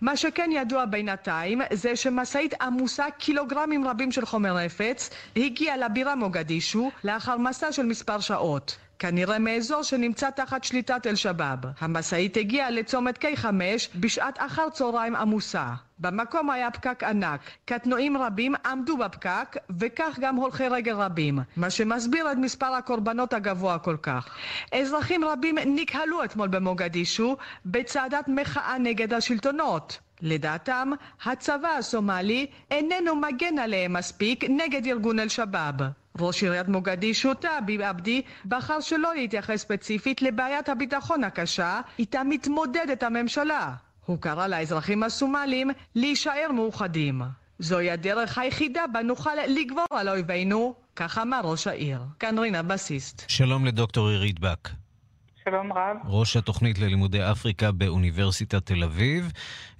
מה שכן ידוע בינתיים זה שמשאית עמוסה קילוגרמים רבים של חומר נפץ הגיעה לבירה מוגדישו לאחר מסע של מספר שעות. כנראה מאזור שנמצא תחת שליטת אל-שבאב. המשאית הגיעה לצומת K5 בשעת אחר צהריים עמוסה. במקום היה פקק ענק, קטנועים רבים עמדו בפקק, וכך גם הולכי רגל רבים, מה שמסביר את מספר הקורבנות הגבוה כל כך. אזרחים רבים נקהלו אתמול במוגדישו בצעדת מחאה נגד השלטונות. לדעתם, הצבא הסומלי איננו מגן עליהם מספיק נגד ארגון אל-שבאב. ראש עיריית מוגדישו, תאביב עבדי, בחר שלא להתייחס ספציפית לבעיית הביטחון הקשה איתה מתמודדת הממשלה. הוא קרא לאזרחים הסומלים להישאר מאוחדים. זוהי הדרך היחידה בה נוכל לגבור על אויבינו, כך אמר ראש העיר. כאן רינה בסיסט. שלום לדוקטור עירית בק. שלום רב. ראש התוכנית ללימודי אפריקה באוניברסיטת תל אביב.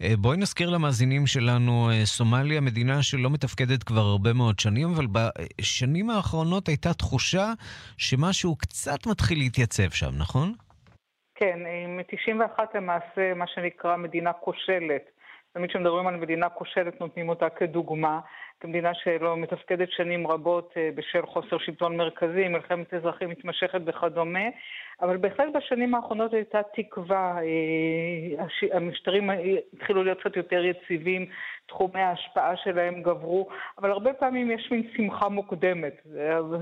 אה, בואי נזכיר למאזינים שלנו, אה, סומליה מדינה שלא מתפקדת כבר הרבה מאוד שנים, אבל בשנים האחרונות הייתה תחושה שמשהו קצת מתחיל להתייצב שם, נכון? כן, מ-91 למעשה, מה שנקרא מדינה כושלת. תמיד כשמדברים על מדינה כושלת נותנים אותה כדוגמה, כמדינה שלא מתפקדת שנים רבות אה, בשל חוסר שלטון מרכזי, מלחמת אזרחים מתמשכת וכדומה, אבל בהחלט בשנים האחרונות הייתה תקווה, אה, המשטרים התחילו להיות קצת יותר יציבים, תחומי ההשפעה שלהם גברו, אבל הרבה פעמים יש מין שמחה מוקדמת.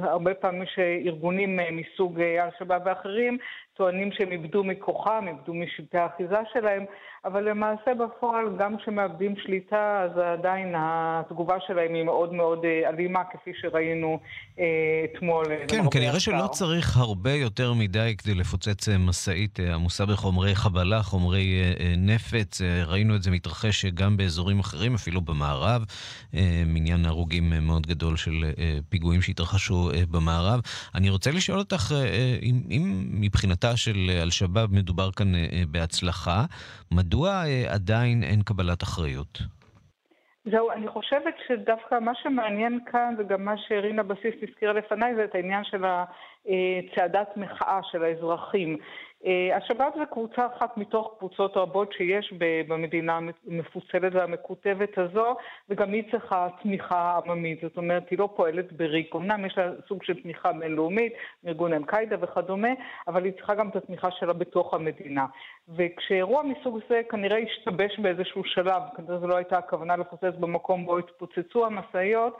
הרבה פעמים שארגונים אה, מסוג אל-שבאב ואחרים טוענים שהם איבדו מכוחם, איבדו משלטי האחיזה שלהם, אבל למעשה בפועל, גם כשמאבדים שליטה, אז עדיין התגובה שלהם היא מאוד מאוד אה, אלימה, כפי שראינו אה, אתמול. כן, כנראה שלא צריך הרבה יותר מדי כדי לפוצץ אה, משאית עמוסה בחומרי חבלה, חומרי נפץ. ראינו את זה מתרחש גם באזורים אחרים, אפילו במערב, מניין הרוגים מאוד גדול של פיגועים שהתרחשו במערב. אני רוצה לשאול אותך, אם, אם מבחינתה של אל-שבאב מדובר כאן בהצלחה, מדוע עדיין אין קבלת אחריות? זהו, אני חושבת שדווקא מה שמעניין כאן, וגם מה שרינה בסיס הזכירה לפניי, זה את העניין של צעדת מחאה של האזרחים. אה, השבת זה קבוצה אחת מתוך קבוצות רבות שיש במדינה המפוצלת והמקוטבת הזו, וגם היא צריכה תמיכה עממית, זאת אומרת, היא לא פועלת בריק. אמנם יש לה סוג של תמיכה בינלאומית, מארגון אל-קאעידה וכדומה, אבל היא צריכה גם את התמיכה שלה בתוך המדינה. וכשאירוע מסוג זה כנראה השתבש באיזשהו שלב, כנראה זו לא הייתה הכוונה לפוצץ במקום בו התפוצצו המשאיות,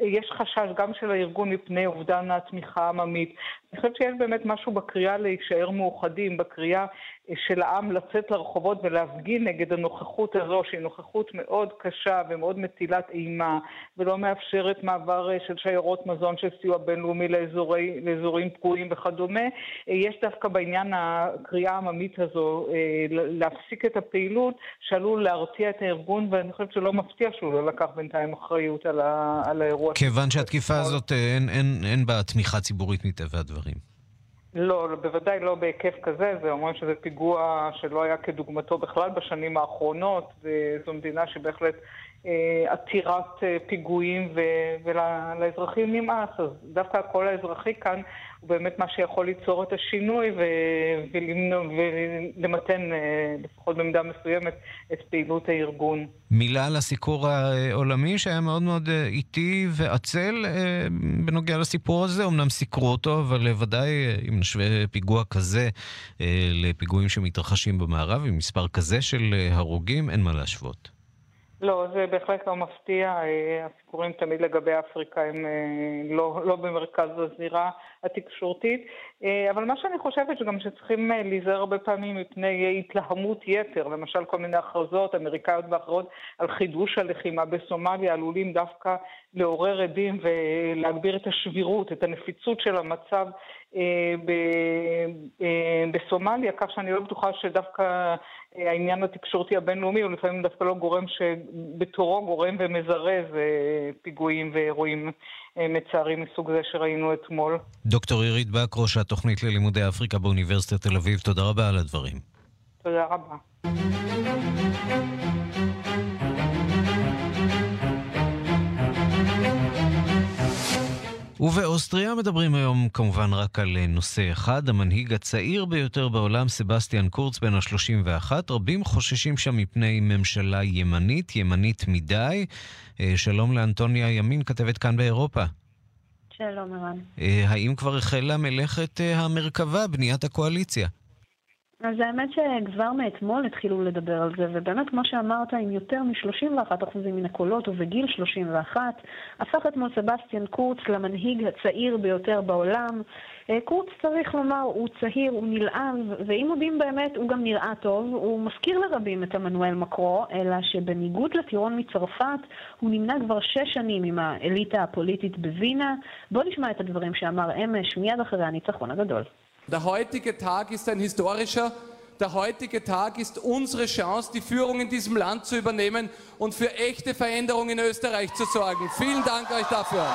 יש חשש גם של הארגון מפני אובדן התמיכה העממית. אני חושבת שיש באמת משהו בקריאה להישאר מאוחדים, בקריאה של העם לצאת לרחובות ולהפגין נגד הנוכחות הזו, שהיא נוכחות מאוד קשה ומאוד מטילת אימה, ולא מאפשרת מעבר אה, של שיירות מזון של סיוע בינלאומי לאזורי, לאזורים פגועים וכדומה. אה, יש דווקא בעניין הקריאה העממית הזו להפסיק את הפעילות, שעלול להרתיע את הארגון, ואני חושבת שלא מפתיע שהוא לא לקח בינתיים אחריות על, ה, על האירוע. כיוון שהתקיפה הזאת, אין, אין, אין בה תמיכה ציבורית מטבע הדברים. לא, בוודאי לא בהיקף כזה, זה אומר שזה פיגוע שלא היה כדוגמתו בכלל בשנים האחרונות, וזו מדינה שבהחלט עתירת אה, פיגועים ולאזרחים נמאס, אז דווקא הקול האזרחי כאן הוא באמת מה שיכול ליצור את השינוי ולמתן, אה, לפחות במידה מסוימת, את פעילות הארגון. מילה על הסיקור העולמי שהיה מאוד מאוד איטי ועצל בנוגע לסיפור הזה. אמנם סיקרו אותו, אבל ודאי אם נשווה פיגוע כזה לפיגועים שמתרחשים במערב עם מספר כזה של הרוגים, אין מה להשוות. לא, זה בהחלט לא מפתיע. אה, הסיפורים תמיד לגבי אפריקה הם אה, לא, לא במרכז הזירה התקשורתית. אה, אבל מה שאני חושבת שגם שצריכים להיזהר הרבה פעמים מפני התלהמות יתר, למשל כל מיני הכרזות אמריקאיות ואחרות על חידוש הלחימה בסומליה, עלולים דווקא לעורר עדים ולהגביר את השבירות, את הנפיצות של המצב בסומליה, כך שאני לא בטוחה שדווקא העניין התקשורתי הבינלאומי הוא לפעמים דווקא לא גורם שבתורו גורם ומזרז אה, פיגועים ואירועים אה, מצערים מסוג זה שראינו אתמול. דוקטור עירית בק, ראש התוכנית ללימודי אפריקה באוניברסיטת תל אביב, תודה רבה על הדברים. תודה רבה. ובאוסטריה מדברים היום כמובן רק על אה, נושא אחד, המנהיג הצעיר ביותר בעולם, סבסטיאן קורץ, בן ה-31. רבים חוששים שם מפני ממשלה ימנית, ימנית מדי. אה, שלום לאנטוניה ימין, כתבת כאן באירופה. שלום, ערן. אה, האם כבר החלה מלאכת המרכבה, בניית הקואליציה? אז האמת שכבר מאתמול התחילו לדבר על זה, ובאמת, כמו שאמרת, עם יותר מ-31% מן הקולות ובגיל 31, הפך אתמול סבסטיאן קורץ למנהיג הצעיר ביותר בעולם. אה, קורץ, צריך לומר, הוא צעיר, הוא נלעב, ואם מודים באמת, הוא גם נראה טוב. הוא מזכיר לרבים את עמנואל מקרו, אלא שבניגוד לטירון מצרפת, הוא נמנה כבר שש שנים עם האליטה הפוליטית בווינה. בואו נשמע את הדברים שאמר אמש מיד אחרי הניצחון הגדול. Der heutige Tag ist ein historischer. Der heutige Tag ist unsere Chance, die Führung in diesem Land zu übernehmen und für echte Veränderungen in Österreich zu sorgen. Vielen Dank euch dafür.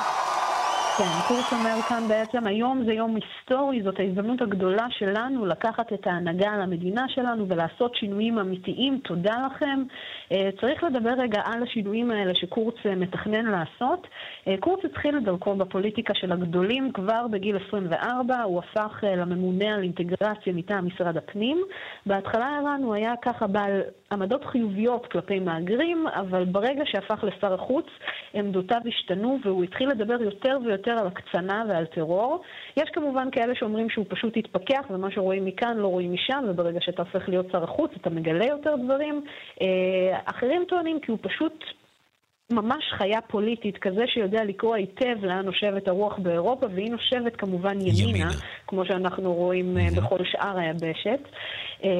כן, קורץ אומר כאן בעצם, היום זה יום היסטורי, זאת ההזדמנות הגדולה שלנו לקחת את ההנהגה על המדינה שלנו ולעשות שינויים אמיתיים, תודה לכם. אה, צריך לדבר רגע על השינויים האלה שקורץ אה, מתכנן לעשות. אה, קורץ התחיל את דרכו בפוליטיקה של הגדולים כבר בגיל 24, הוא הפך אה, לממונה על אינטגרציה מטעם משרד הפנים. בהתחלה ערן הוא היה ככה בעל עמדות חיוביות כלפי מהגרים, אבל ברגע שהפך לשר החוץ, עמדותיו השתנו והוא התחיל לדבר יותר ויותר על הקצנה ועל טרור. יש כמובן כאלה שאומרים שהוא פשוט התפכח, ומה שרואים מכאן לא רואים משם, וברגע שאתה הופך להיות שר החוץ אתה מגלה יותר דברים. אה, אחרים טוענים כי הוא פשוט ממש חיה פוליטית, כזה שיודע לקרוא היטב לאן נושבת הרוח באירופה, והיא נושבת כמובן ימינה, ימינה. כמו שאנחנו רואים mm-hmm. בכל שאר היבשת. אה,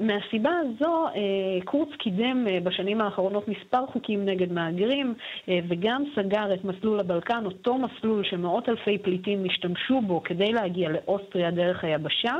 מהסיבה הזו, אה, קורץ קידם בשנים האחרונות מספר חוקים נגד מהגרים, וגם סגר את מסלול הבלקן, אותו מסלול שמאות אלפי פליטים השתמשו בו כדי להגיע לאוסטריה דרך היבשה.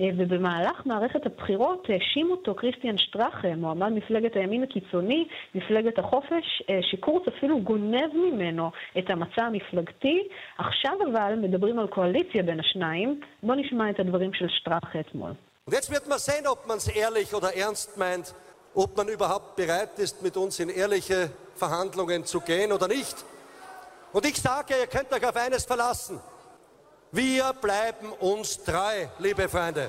ובמהלך מערכת הבחירות האשים אותו כריסטיאן שטראכה, מועמד מפלגת הימין הקיצוני, מפלגת החופש, שקורץ אפילו גונב ממנו את המצע המפלגתי. עכשיו אבל מדברים על קואליציה בין השניים. בואו נשמע את הדברים של שטראכה אתמול. Und jetzt wird man sehen, ob man es ehrlich oder ernst meint, ob man überhaupt bereit ist, mit uns in ehrliche Verhandlungen zu gehen oder nicht. Und ich sage, ihr könnt euch auf eines verlassen. Wir bleiben uns treu, liebe Freunde.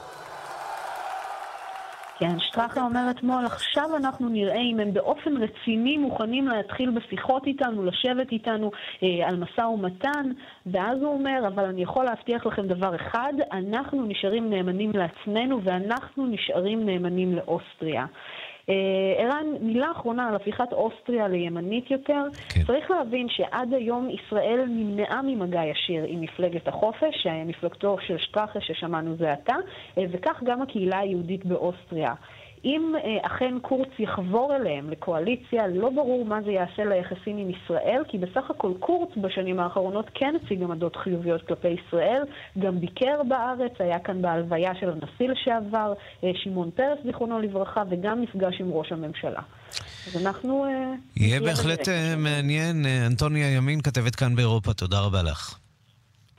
כן, שטראכה אומר אתמול, עכשיו אנחנו נראה אם הם באופן רציני מוכנים להתחיל בשיחות איתנו, לשבת איתנו אה, על משא ומתן, ואז הוא אומר, אבל אני יכול להבטיח לכם דבר אחד, אנחנו נשארים נאמנים לעצמנו ואנחנו נשארים נאמנים לאוסטריה. ערן, מילה אחרונה על הפיכת אוסטריה לימנית יותר. כן. צריך להבין שעד היום ישראל נמנעה ממגע ישיר עם מפלגת החופש, מפלגתו של שטראכה ששמענו זה עתה, וכך גם הקהילה היהודית באוסטריה. אם אכן קורץ יחבור אליהם לקואליציה, לא ברור מה זה יעשה ליחסים עם ישראל, כי בסך הכל קורץ בשנים האחרונות כן הציג עמדות חיוביות כלפי ישראל, גם ביקר בארץ, היה כאן בהלוויה של הנשיא לשעבר, שמעון פרס, זיכרונו לברכה, וגם נפגש עם ראש הממשלה. אז אנחנו... יהיה בהחלט מעניין. אנטוניה ימין, כתבת כאן באירופה, תודה רבה לך.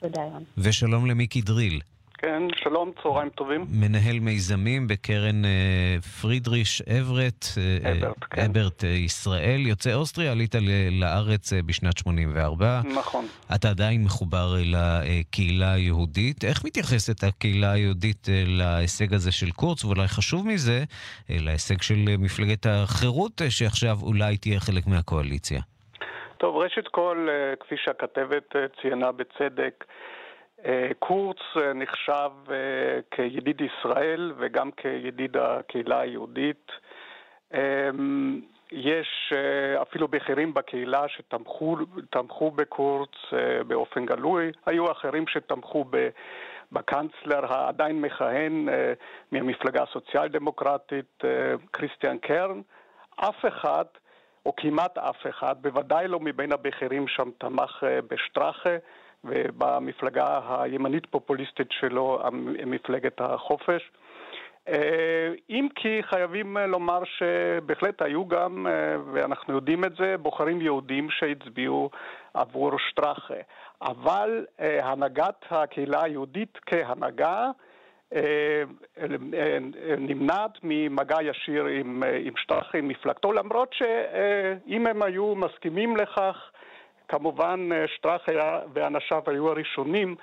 תודה, ירן. ושלום למיקי דריל. כן, שלום, צהריים טובים. מנהל מיזמים בקרן אה, פרידריש אברט, אה, אברט, כן. אברט אה, ישראל, יוצא אוסטריה, עלית לארץ אה, בשנת 84. נכון. אתה עדיין מחובר לקהילה היהודית. איך מתייחסת הקהילה היהודית אה, להישג הזה של קורץ, ואולי חשוב מזה, אה, להישג של אה, מפלגת החירות, אה, שעכשיו אולי תהיה חלק מהקואליציה? טוב, ראשית כל, אה, כפי שהכתבת אה, ציינה בצדק, אה, קורץ אה, נחשב אה, כידיד ישראל וגם כידיד הקהילה היהודית. יש אפילו בכירים בקהילה שתמכו בקורץ באופן גלוי, היו אחרים שתמכו בקנצלר העדיין מכהן מהמפלגה הסוציאל דמוקרטית, כריסטיאן קרן. אף אחד, או כמעט אף אחד, בוודאי לא מבין הבכירים שם תמך בשטראכה. ובמפלגה הימנית פופוליסטית שלו, מפלגת החופש. אם כי חייבים לומר שבהחלט היו גם, ואנחנו יודעים את זה, בוחרים יהודים שהצביעו עבור שטראכה. אבל הנהגת הקהילה היהודית כהנהגה נמנעת ממגע ישיר עם, עם שטראכה, עם מפלגתו, למרות שאם הם היו מסכימים לכך, כמובן אה, שטראך היה, ואנשיו היו הראשונים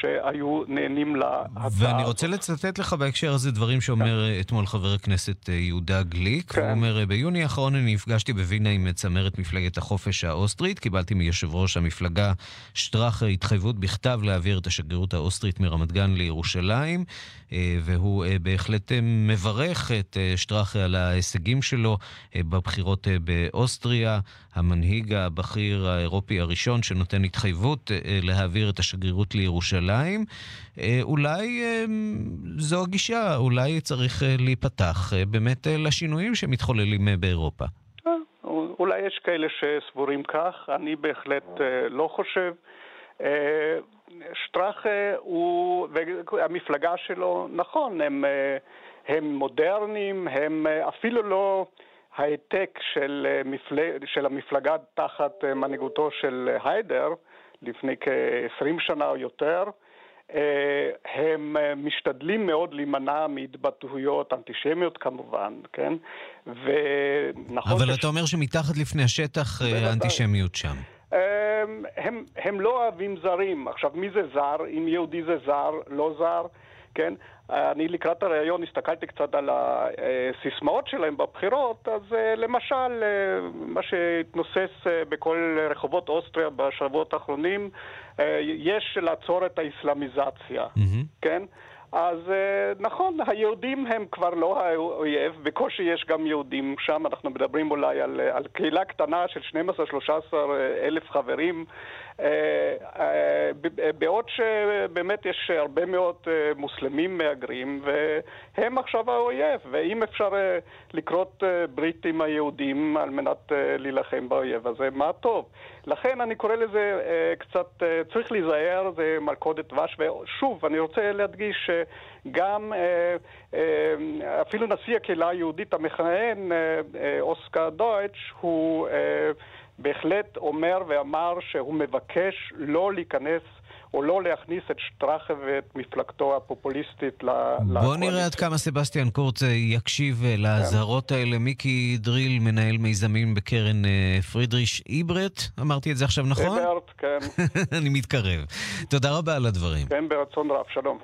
שהיו נהנים להצעה. ואני רוצה לצטט לך בהקשר הזה דברים שאומר כן. אתמול חבר הכנסת אה, יהודה גליק. כן. הוא אומר, ביוני האחרון אני נפגשתי בווינה עם צמרת מפלגת החופש האוסטרית. קיבלתי מיושב ראש המפלגה שטראך התחייבות בכתב להעביר את השגרירות האוסטרית מרמת גן לירושלים, אה, והוא אה, בהחלט אה, מברך את אה, שטראך על ההישגים שלו אה, בבחירות אה, באוסטריה. המנהיג הבכיר האירופי הראשון שנותן התחייבות אה, להעביר את השגרירות לירושלים. אה, אולי אה, זו הגישה, אולי צריך אה, להיפתח אה, באמת אה, לשינויים שמתחוללים אה, באירופה. אולי יש כאלה שסבורים כך, אני בהחלט אה, לא חושב. אה, שטראך אה, הוא, והמפלגה שלו, נכון, הם, אה, הם מודרניים, הם אה, אפילו לא העתק של, אה, מפל... של המפלגה תחת אה, מנהיגותו של אה, היידר לפני כ-20 שנה או יותר. הם משתדלים מאוד להימנע מהתבטאויות אנטישמיות כמובן, כן? ונכון... אבל שש- אתה אומר שמתחת לפני השטח. האנטישמיות שם. הם, הם לא אוהבים זרים. עכשיו, מי זה זר? אם יהודי זה זר, לא זר, כן? אני לקראת הראיון הסתכלתי קצת על הסיסמאות שלהם בבחירות, אז אה, למשל, אה, מה שהתנוסס אה, בכל רחובות אוסטריה בשבועות האחרונים, יש לעצור את האסלאמיזציה, כן? אז נכון, היהודים הם כבר לא האויב, בקושי יש גם יהודים שם, אנחנו מדברים אולי על, על קהילה קטנה של 12-13 אלף חברים, בעוד שבאמת יש הרבה מאוד אה, מוסלמים מהגרים, והם עכשיו האויב, ואם אפשר אה, אה, ברית עם היהודים על מנת אה, להילחם באויב הזה, מה טוב. לכן אני קורא לזה אה, קצת, אה, צריך להיזהר, זה מלכודת דבש, ושוב, אני רוצה להדגיש שגם אה, אה, אפילו נשיא הקהילה היהודית המכהן, אה, אה, אוסקר דויטש, הוא אה, בהחלט אומר ואמר שהוא מבקש לא להיכנס או לא להכניס את שטראכה ואת מפלגתו הפופוליסטית ל- בוא נראה עד כמה סבסטיאן קורץ יקשיב לאזהרות האלה. מיקי דריל, מנהל מיזמים בקרן אה, פרידריש איברט, אמרתי את זה עכשיו נכון? איברט, כן. אני מתקרב. תודה רבה על הדברים. כן, ברצון רב, שלום.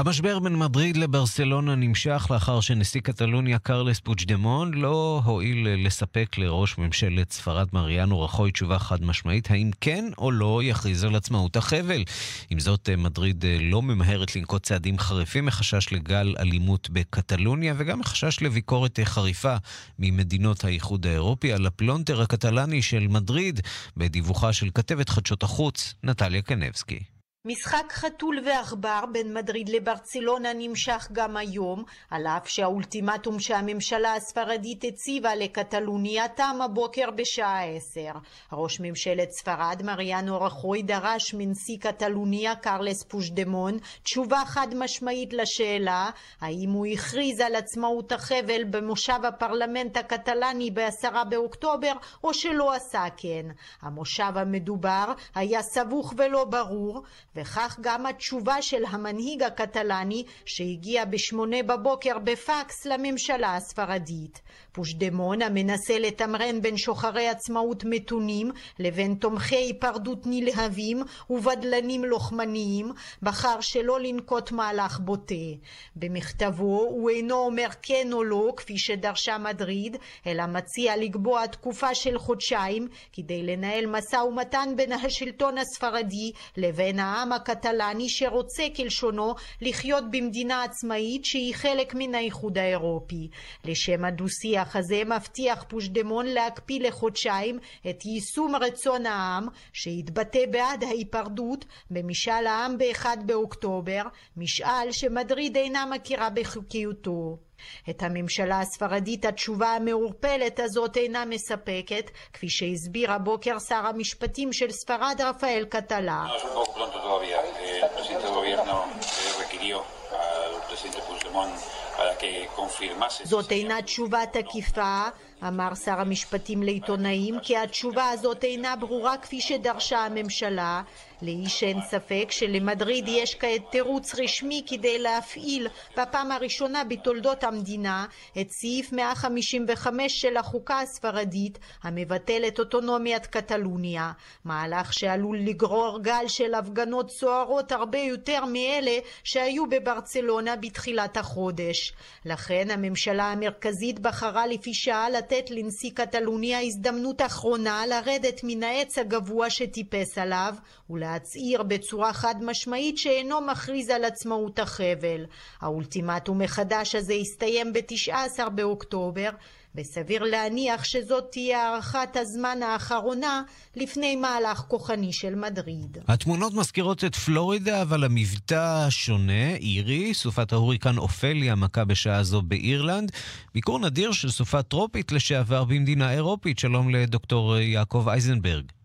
המשבר בין מדריד לברסלונה נמשך לאחר שנשיא קטלוניה קרלס פוצ'דמון לא הואיל לספק לראש ממשלת ספרד מריאנו רחוי תשובה חד משמעית האם כן או לא יכריז על עצמאות החבל. עם זאת, מדריד לא ממהרת לנקוט צעדים חריפים מחשש לגל אלימות בקטלוניה וגם מחשש לביקורת חריפה ממדינות האיחוד האירופי על הפלונטר הקטלאני של מדריד בדיווחה של כתבת חדשות החוץ נטליה קנבסקי. משחק חתול ועכבר בין מדריד לברצלונה נמשך גם היום, על אף שהאולטימטום שהממשלה הספרדית הציבה לקטלוניה תם הבוקר בשעה עשר. ראש ממשלת ספרד מריאנו רחוי דרש מנשיא קטלוניה קרלס פושדמון תשובה חד משמעית לשאלה האם הוא הכריז על עצמאות החבל במושב הפרלמנט הקטלני בעשרה באוקטובר או שלא עשה כן. המושב המדובר היה סבוך ולא ברור וכך גם התשובה של המנהיג הקטלני שהגיע בשמונה בבוקר בפקס לממשלה הספרדית. פושדמון המנסה לתמרן בין שוחרי עצמאות מתונים לבין תומכי היפרדות נלהבים ובדלנים לוחמניים בחר שלא לנקוט מהלך בוטה. במכתבו הוא אינו אומר כן או לא כפי שדרשה מדריד אלא מציע לקבוע תקופה של חודשיים כדי לנהל משא ומתן בין השלטון הספרדי לבין העם הקטלני שרוצה כלשונו לחיות במדינה עצמאית שהיא חלק מן האיחוד האירופי. לשם הדו-שיח הזה מבטיח פושדמון להקפיא לחודשיים את יישום רצון העם שהתבטא בעד ההיפרדות במשאל העם ב-1 באוקטובר, משאל שמדריד אינה מכירה בחוקיותו. את הממשלה הספרדית התשובה המעורפלת הזאת אינה מספקת, כפי שהסביר הבוקר שר המשפטים של ספרד רפאל קטלה. זאת אינה תשובה תקיפה, אמר שר המשפטים לעיתונאים, כי התשובה הזאת אינה ברורה כפי שדרשה הממשלה. לאיש אין ספק שלמדריד יש כעת תירוץ רשמי כדי להפעיל בפעם הראשונה בתולדות המדינה את סעיף 155 של החוקה הספרדית המבטל את אוטונומיית קטלוניה, מהלך שעלול לגרור גל של הפגנות סוערות הרבה יותר מאלה שהיו בברצלונה בתחילת החודש. לכן הממשלה המרכזית בחרה לפי שעה לתת לנשיא קטלוניה הזדמנות אחרונה לרדת מן העץ הגבוה שטיפס עליו ולהצהיר בצורה חד משמעית שאינו מכריז על עצמאות החבל. האולטימטום מחדש הזה הסתיים ב-19 באוקטובר וסביר להניח שזאת תהיה הארכת הזמן האחרונה לפני מהלך כוחני של מדריד. התמונות מזכירות את פלורידה, אבל המבטא שונה, אירי, סופת ההוריקן אופליה מכה בשעה זו באירלנד. ביקור נדיר של סופה טרופית לשעבר במדינה אירופית. שלום לדוקטור יעקב אייזנברג.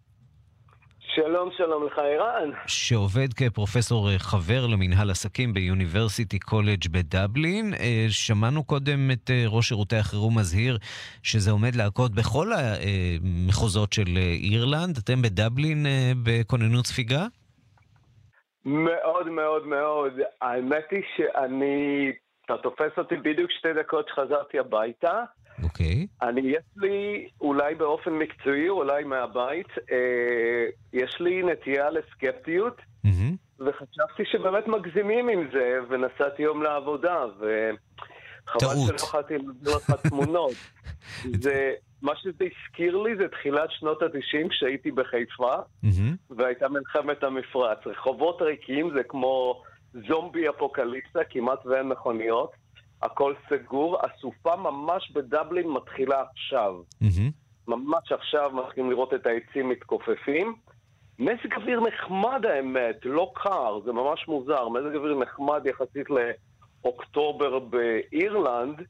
שלום, שלום לך, ערן. שעובד כפרופסור חבר למנהל עסקים ביוניברסיטי קולג' בדבלין. אה, שמענו קודם את אה, ראש שירותי החירום מזהיר שזה עומד להכות בכל המחוזות של אה, אירלנד. אתם בדבלין בכוננות ספיגה? מאוד מאוד מאוד. האמת היא שאני... אתה תופס אותי בדיוק שתי דקות שחזרתי הביתה. אוקיי. Okay. אני, יש לי, אולי באופן מקצועי, אולי מהבית, אה, יש לי נטייה לסקפטיות, mm-hmm. וחשבתי שבאמת מגזימים עם זה, ונסעתי יום לעבודה, וחבל שלא יכולתי להביא לך תמונות. זה, מה שזה הזכיר לי זה תחילת שנות ה-90 כשהייתי בחיפה, mm-hmm. והייתה מלחמת המפרץ. רחובות ריקים זה כמו זומבי אפוקליפסה, כמעט ואין מכוניות. הכל סגור, הסופה ממש בדבלין מתחילה עכשיו. Mm-hmm. ממש עכשיו מתחילים לראות את העצים מתכופפים. מזג אוויר נחמד האמת, לא קר, זה ממש מוזר. מזג אוויר נחמד יחסית לאוקטובר באירלנד.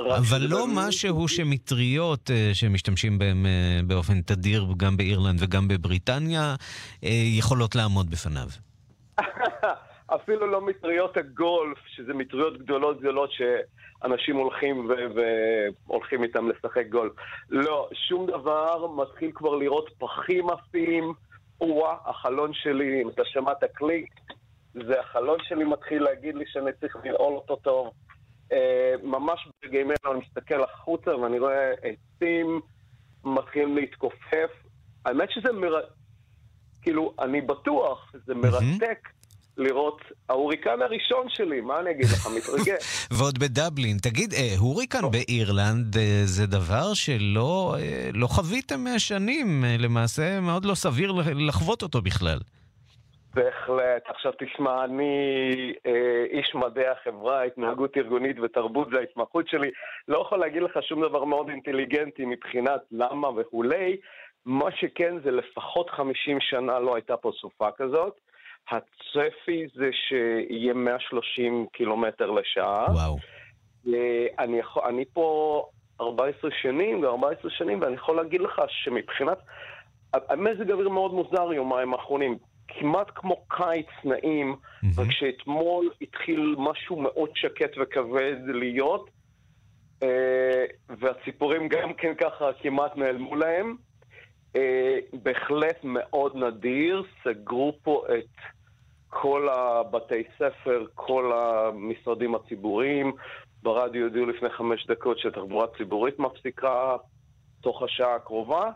אבל לא משהו שמטריות שמשתמשים בהם באופן תדיר גם באירלנד וגם בבריטניה יכולות לעמוד בפניו. אפילו לא מטריות הגולף, שזה מטריות גדולות גדולות שאנשים הולכים והולכים איתם לשחק גולף. לא, שום דבר, מתחיל כבר לראות פחים עפים. או-אה, החלון שלי, אם אתה שמעת קליק, זה החלון שלי מתחיל להגיד לי שאני צריך לנעול אותו טוב. אה, ממש ברגעים אלו אני מסתכל החוצה ואני רואה עצים מתחילים להתכופף. האמת שזה מר... כאילו, אני בטוח, זה מרתק. לראות ההוריקן הראשון שלי, מה אני אגיד לך, מתרגש. ועוד בדבלין. תגיד, אה, הוריקן באירלנד אה, זה דבר שלא אה, לא חוויתם מהשנים, אה, למעשה מאוד לא סביר לחוות אותו בכלל. בהחלט. עכשיו תשמע, אני אה, איש מדעי החברה, התנהגות ארגונית ותרבות זה ההתמחות שלי. לא יכול להגיד לך שום דבר מאוד אינטליגנטי מבחינת למה וכולי. מה שכן זה לפחות 50 שנה לא הייתה פה סופה כזאת. הצפי זה שיהיה 130 קילומטר לשעה. וואו. אני, יכול, אני פה 14 שנים, ו-14 שנים, ואני יכול להגיד לך שמבחינת... המזג אוויר מאוד מוזר יומיים האחרונים. כמעט כמו קיץ נעים, mm-hmm. רק שאתמול התחיל משהו מאוד שקט וכבד להיות, אה, והציפורים גם כן ככה כמעט נעלמו להם. אה, בהחלט מאוד נדיר, סגרו פה את כל הבתי ספר, כל המשרדים הציבוריים. ברדיו הודיעו לפני חמש דקות שתחבורה ציבורית מפסיקה תוך השעה הקרובה.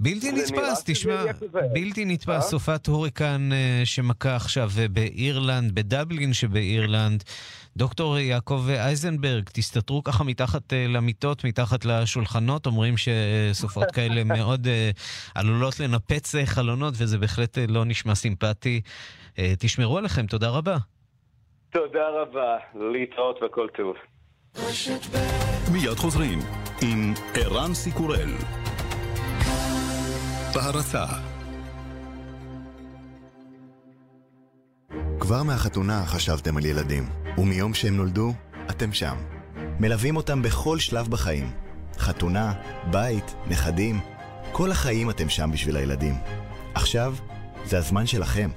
בלתי נתפס, תשמע, בלתי נתפס, סופת הוריקן אה, שמכה עכשיו אה, באירלנד, בדבלין שבאירלנד. דוקטור יעקב אייזנברג, תסתתרו ככה מתחת אה, למיטות, מתחת לשולחנות, אומרים שסופות כאלה מאוד עלולות לנפץ חלונות, וזה בהחלט לא נשמע סימפטי. תשמרו עליכם, תודה רבה. תודה רבה, להתראות וכל טוב. מיד חוזרים עם ערן סיקורל. בהרצה כבר מהחתונה חשבתם על ילדים, ומיום שהם נולדו, אתם שם. מלווים אותם בכל שלב בחיים. חתונה, בית, נכדים, כל החיים אתם שם בשביל הילדים. עכשיו, זה הזמן שלכם.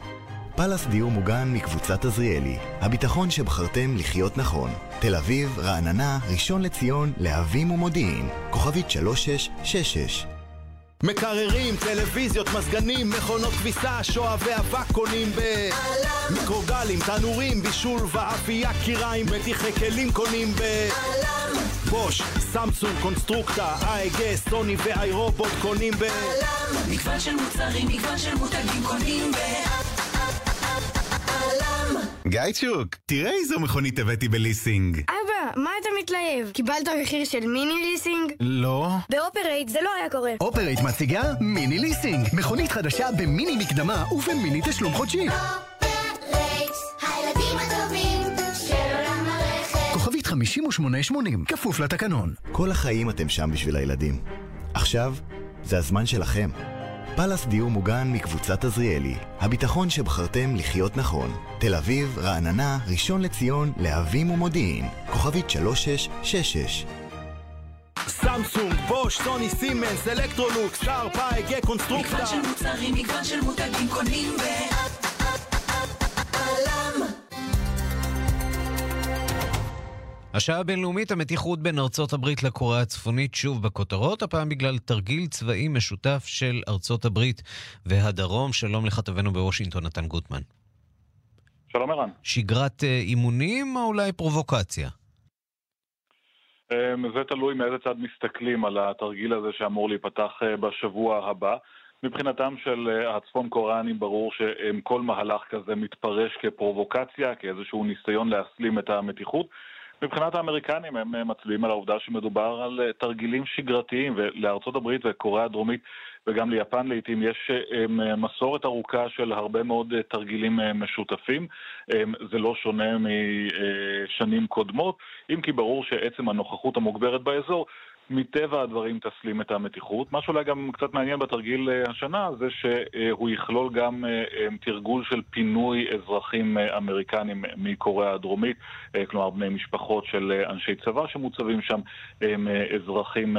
פלאס דיור מוגן מקבוצת עזריאלי, הביטחון שבחרתם לחיות נכון. תל אביב, רעננה, ראשון לציון, להבים ומודיעין, כוכבית 3666 מקררים, טלוויזיות, מזגנים, מכונות כביסה, שואה ואבק קונים ב... מיקרוגלים, תנורים, בישול ואפייה, קיריים, מתיחי כלים קונים ב... בוש, סמסונג, קונסטרוקטה, אייגה, סוני ואיירובוט קונים ב... מגוון של מוצרים, מגוון של מותגים קונים ב... גייצ'וק, תראה איזו מכונית הבאתי בליסינג. מה אתה מתלהב? קיבלת מחיר של מיני ליסינג? לא. באופרייט זה לא היה קורה. אופרייט מציגה מיני ליסינג. מכונית חדשה במיני מקדמה ובמיני תשלום חודשי. הילדים הטובים של עולם הרכב. כוכבית 5880, כפוף לתקנון. כל החיים אתם שם בשביל הילדים. עכשיו, זה הזמן שלכם. פאלאס דיור מוגן מקבוצת עזריאלי. הביטחון שבחרתם לחיות נכון. תל אביב, רעננה, ראשון לציון, להבים ומודיעין. כוכבית 3666 סמסונג, בוש, סוני, סימנס, אלקטרולוקס, שר, פאי, קונסטרוקטה. מגוון של מוצרים, מגוון של מותגים קונים ב... השעה הבינלאומית, המתיחות בין ארצות הברית לקוריאה הצפונית שוב בכותרות, הפעם בגלל תרגיל צבאי משותף של ארצות הברית והדרום. שלום לכתבנו בוושינגטון, נתן גוטמן. שלום ערן. שגרת אה, אימונים או אולי פרובוקציה? אמ, זה תלוי מאיזה צד מסתכלים על התרגיל הזה שאמור להיפתח אה, בשבוע הבא. מבחינתם של אה, הצפון קוריאנים ברור שכל מהלך כזה מתפרש כפרובוקציה, כאיזשהו ניסיון להסלים את המתיחות. מבחינת האמריקנים הם אה, מצביעים על העובדה שמדובר על אה, תרגילים שגרתיים, ולארצות הברית וקוריאה הדרומית וגם ליפן לעיתים יש אה, מסורת ארוכה של הרבה מאוד תרגילים משותפים. זה לא שונה משנים קודמות, אם כי ברור שעצם הנוכחות המוגברת באזור מטבע הדברים תסלים את המתיחות. מה שאולי גם קצת מעניין בתרגיל אה, השנה זה שהוא יכלול גם אה, אה, תרגול של פינוי אזרחים אמריקנים מקוריאה הדרומית, כלומר בני משפחות של אנשי צבא שמוצבים שם, הם אזרחים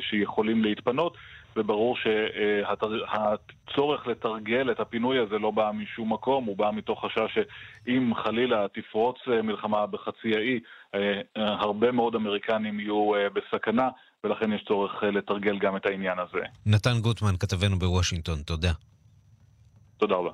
שיכולים להתפנות. וברור שהצורך לתרגל את הפינוי הזה לא בא משום מקום, הוא בא מתוך חשש שאם חלילה תפרוץ מלחמה בחצי האי, הרבה מאוד אמריקנים יהיו בסכנה, ולכן יש צורך אה, לתרגל גם את העניין הזה. נתן גוטמן, כתבנו בוושינגטון, תודה. תודה רבה.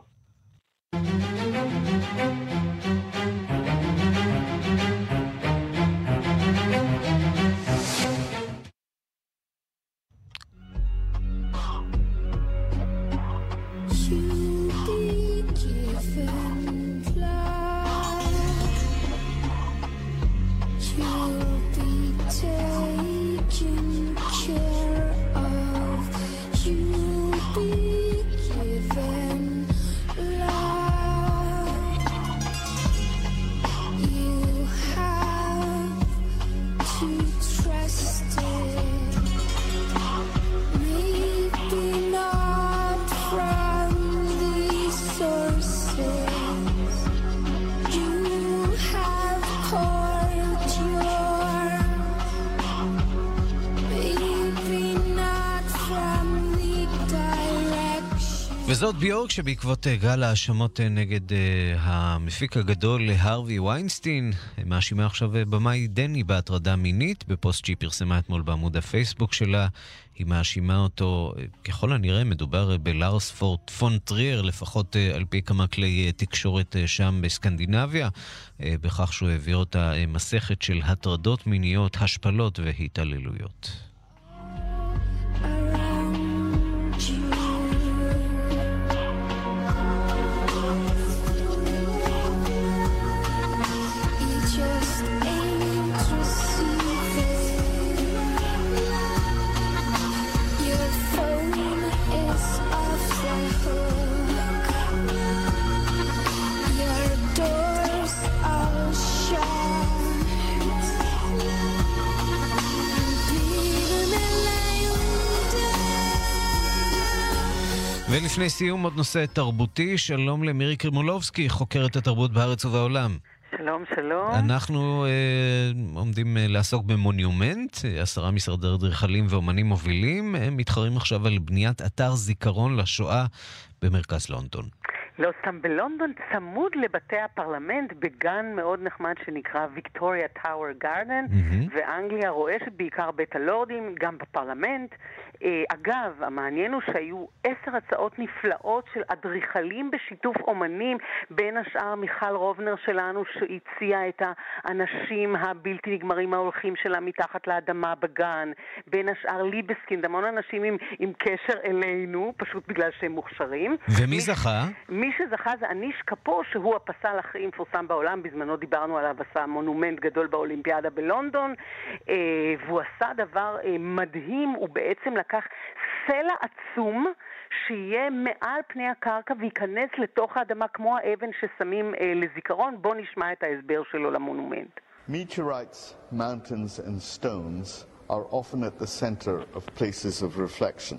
וזאת ביורק שבעקבות אה, גל ההאשמות אה, נגד אה, המפיק הגדול הארווי ויינסטין, מאשימה עכשיו במאי דני בהטרדה מינית, בפוסט שהיא פרסמה אתמול בעמוד הפייסבוק שלה. היא מאשימה אותו, ככל הנראה מדובר בלארס פורט פון טריאר, לפחות על פי כמה כלי תקשורת שם בסקנדינביה, בכך שהוא העביר אותה מסכת של הטרדות מיניות, השפלות והתעללויות. ולפני סיום עוד נושא תרבותי, שלום למירי קרימולובסקי, חוקרת התרבות בארץ ובעולם. שלום, שלום. אנחנו אה, עומדים אה, לעסוק במונומנט, עשרה משרדי אדריכלים ואומנים מובילים, הם מתחרים עכשיו על בניית אתר זיכרון לשואה במרכז לונדון. לא סתם בלונדון, צמוד לבתי הפרלמנט, בגן מאוד נחמד שנקרא ויקטוריה טאוור גארדן. ואנגליה רועשת בעיקר בית הלורדים, גם בפרלמנט. אה, אגב, המעניין הוא שהיו עשר הצעות נפלאות של אדריכלים בשיתוף אומנים, בין השאר מיכל רובנר שלנו שהציעה את האנשים הבלתי נגמרים ההולכים שלה מתחת לאדמה בגן, בין השאר ליבסקינד, המון אנשים עם, עם קשר אלינו, פשוט בגלל שהם מוכשרים. ומי מי זכה? מי שזכה זה אניש קפו, שהוא הפסל הכי מפורסם בעולם, בזמנו דיברנו עליו, עשה מונומנט גדול באולימפיאדה בלונדון, אה, והוא עשה דבר אה, מדהים, הוא בעצם לקח סלע עצום שיהיה מעל פני הקרקע וייכנס לתוך האדמה כמו האבן ששמים אה, לזיכרון. בואו נשמע את ההסבר שלו למונומנט. Meteorites, mountains and stones are often at the center of places of reflection,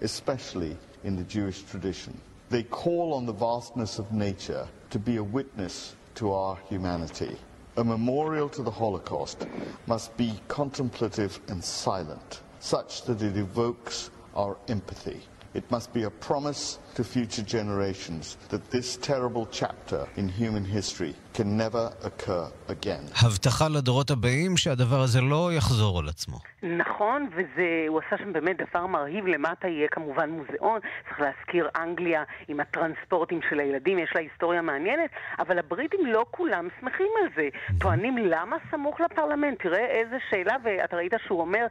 especially in the Jewish tradition. They call on the vastness of nature to be a witness to our humanity. A memorial to the Holocaust must be contemplative and silent, such that it evokes our empathy. It must be a promise to future generations that this terrible chapter in human history can never occur again. הבטחה לדורות הבאים שהדבר הזה לא יחזור על עצמו. נכון, והוא עשה שם באמת דבר מרהיב. למטה יהיה כמובן מוזיאון, צריך להזכיר אנגליה עם הטרנספורטים של הילדים, יש לה היסטוריה מעניינת, אבל הבריטים לא כולם שמחים על זה. טוענים למה סמוך לפרלמנט? תראה איזה שאלה, ואתה ראית שהוא אומר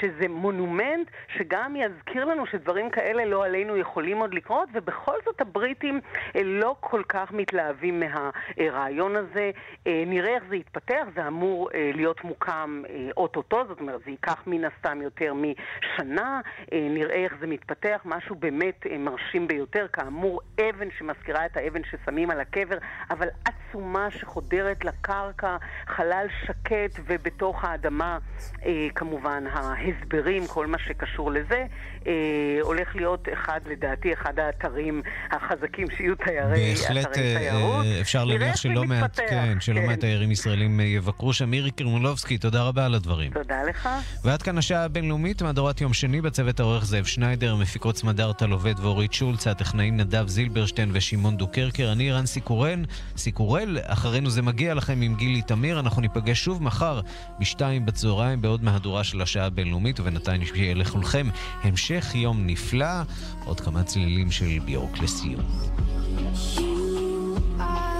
שזה מונומנט שגם יזכיר לנו שדברים כאלה לא עלינו יכולים עוד לקרות, ובכל זאת הבריטים לא כל כך מתלהבים מהרעיון הזה. נראה איך זה יתפתח, זה אמור להיות מוקם אוטוטו, זאת אומרת זה ייקח מן הסתם יותר משנה, נראה איך זה מתפתח, משהו באמת מרשים ביותר, כאמור אבן שמזכירה את האבן ששמים על הקבר, אבל עצומה שחודרת לקרקע, חלל שקט ובתוך האדמה כמובן ההסברים, כל מה שקשור לזה, הולך להיות אחד, לדעתי, אחד האתרים החזקים שיהיו תיירי, בהחלט אתרי תיירות. אפשר להניח שלא מעט, כן, שלא כן. מעט תיירים ישראלים יבקרו שם. מירי קרמולובסקי, תודה רבה על הדברים. תודה לך. ועד כאן השעה הבינלאומית, מהדורת יום שני, בצוות העורך זאב שניידר, מפיקות סמדארטה לובד ואורית שולץ, הטכנאים נדב זילברשטיין ושמעון דוקרקר, אני רן סיקורן, סיקורל, אחרינו זה מגיע לכם עם גילי תמיר, אנחנו ניפגש שוב מחר בשתיים בצהריים בעוד מהדורה של השעה הבינלאומית, ובינתיים שיהיה לכולכם המשך יום נפלא, עוד כמה צלילים של ביורק לסיום. You are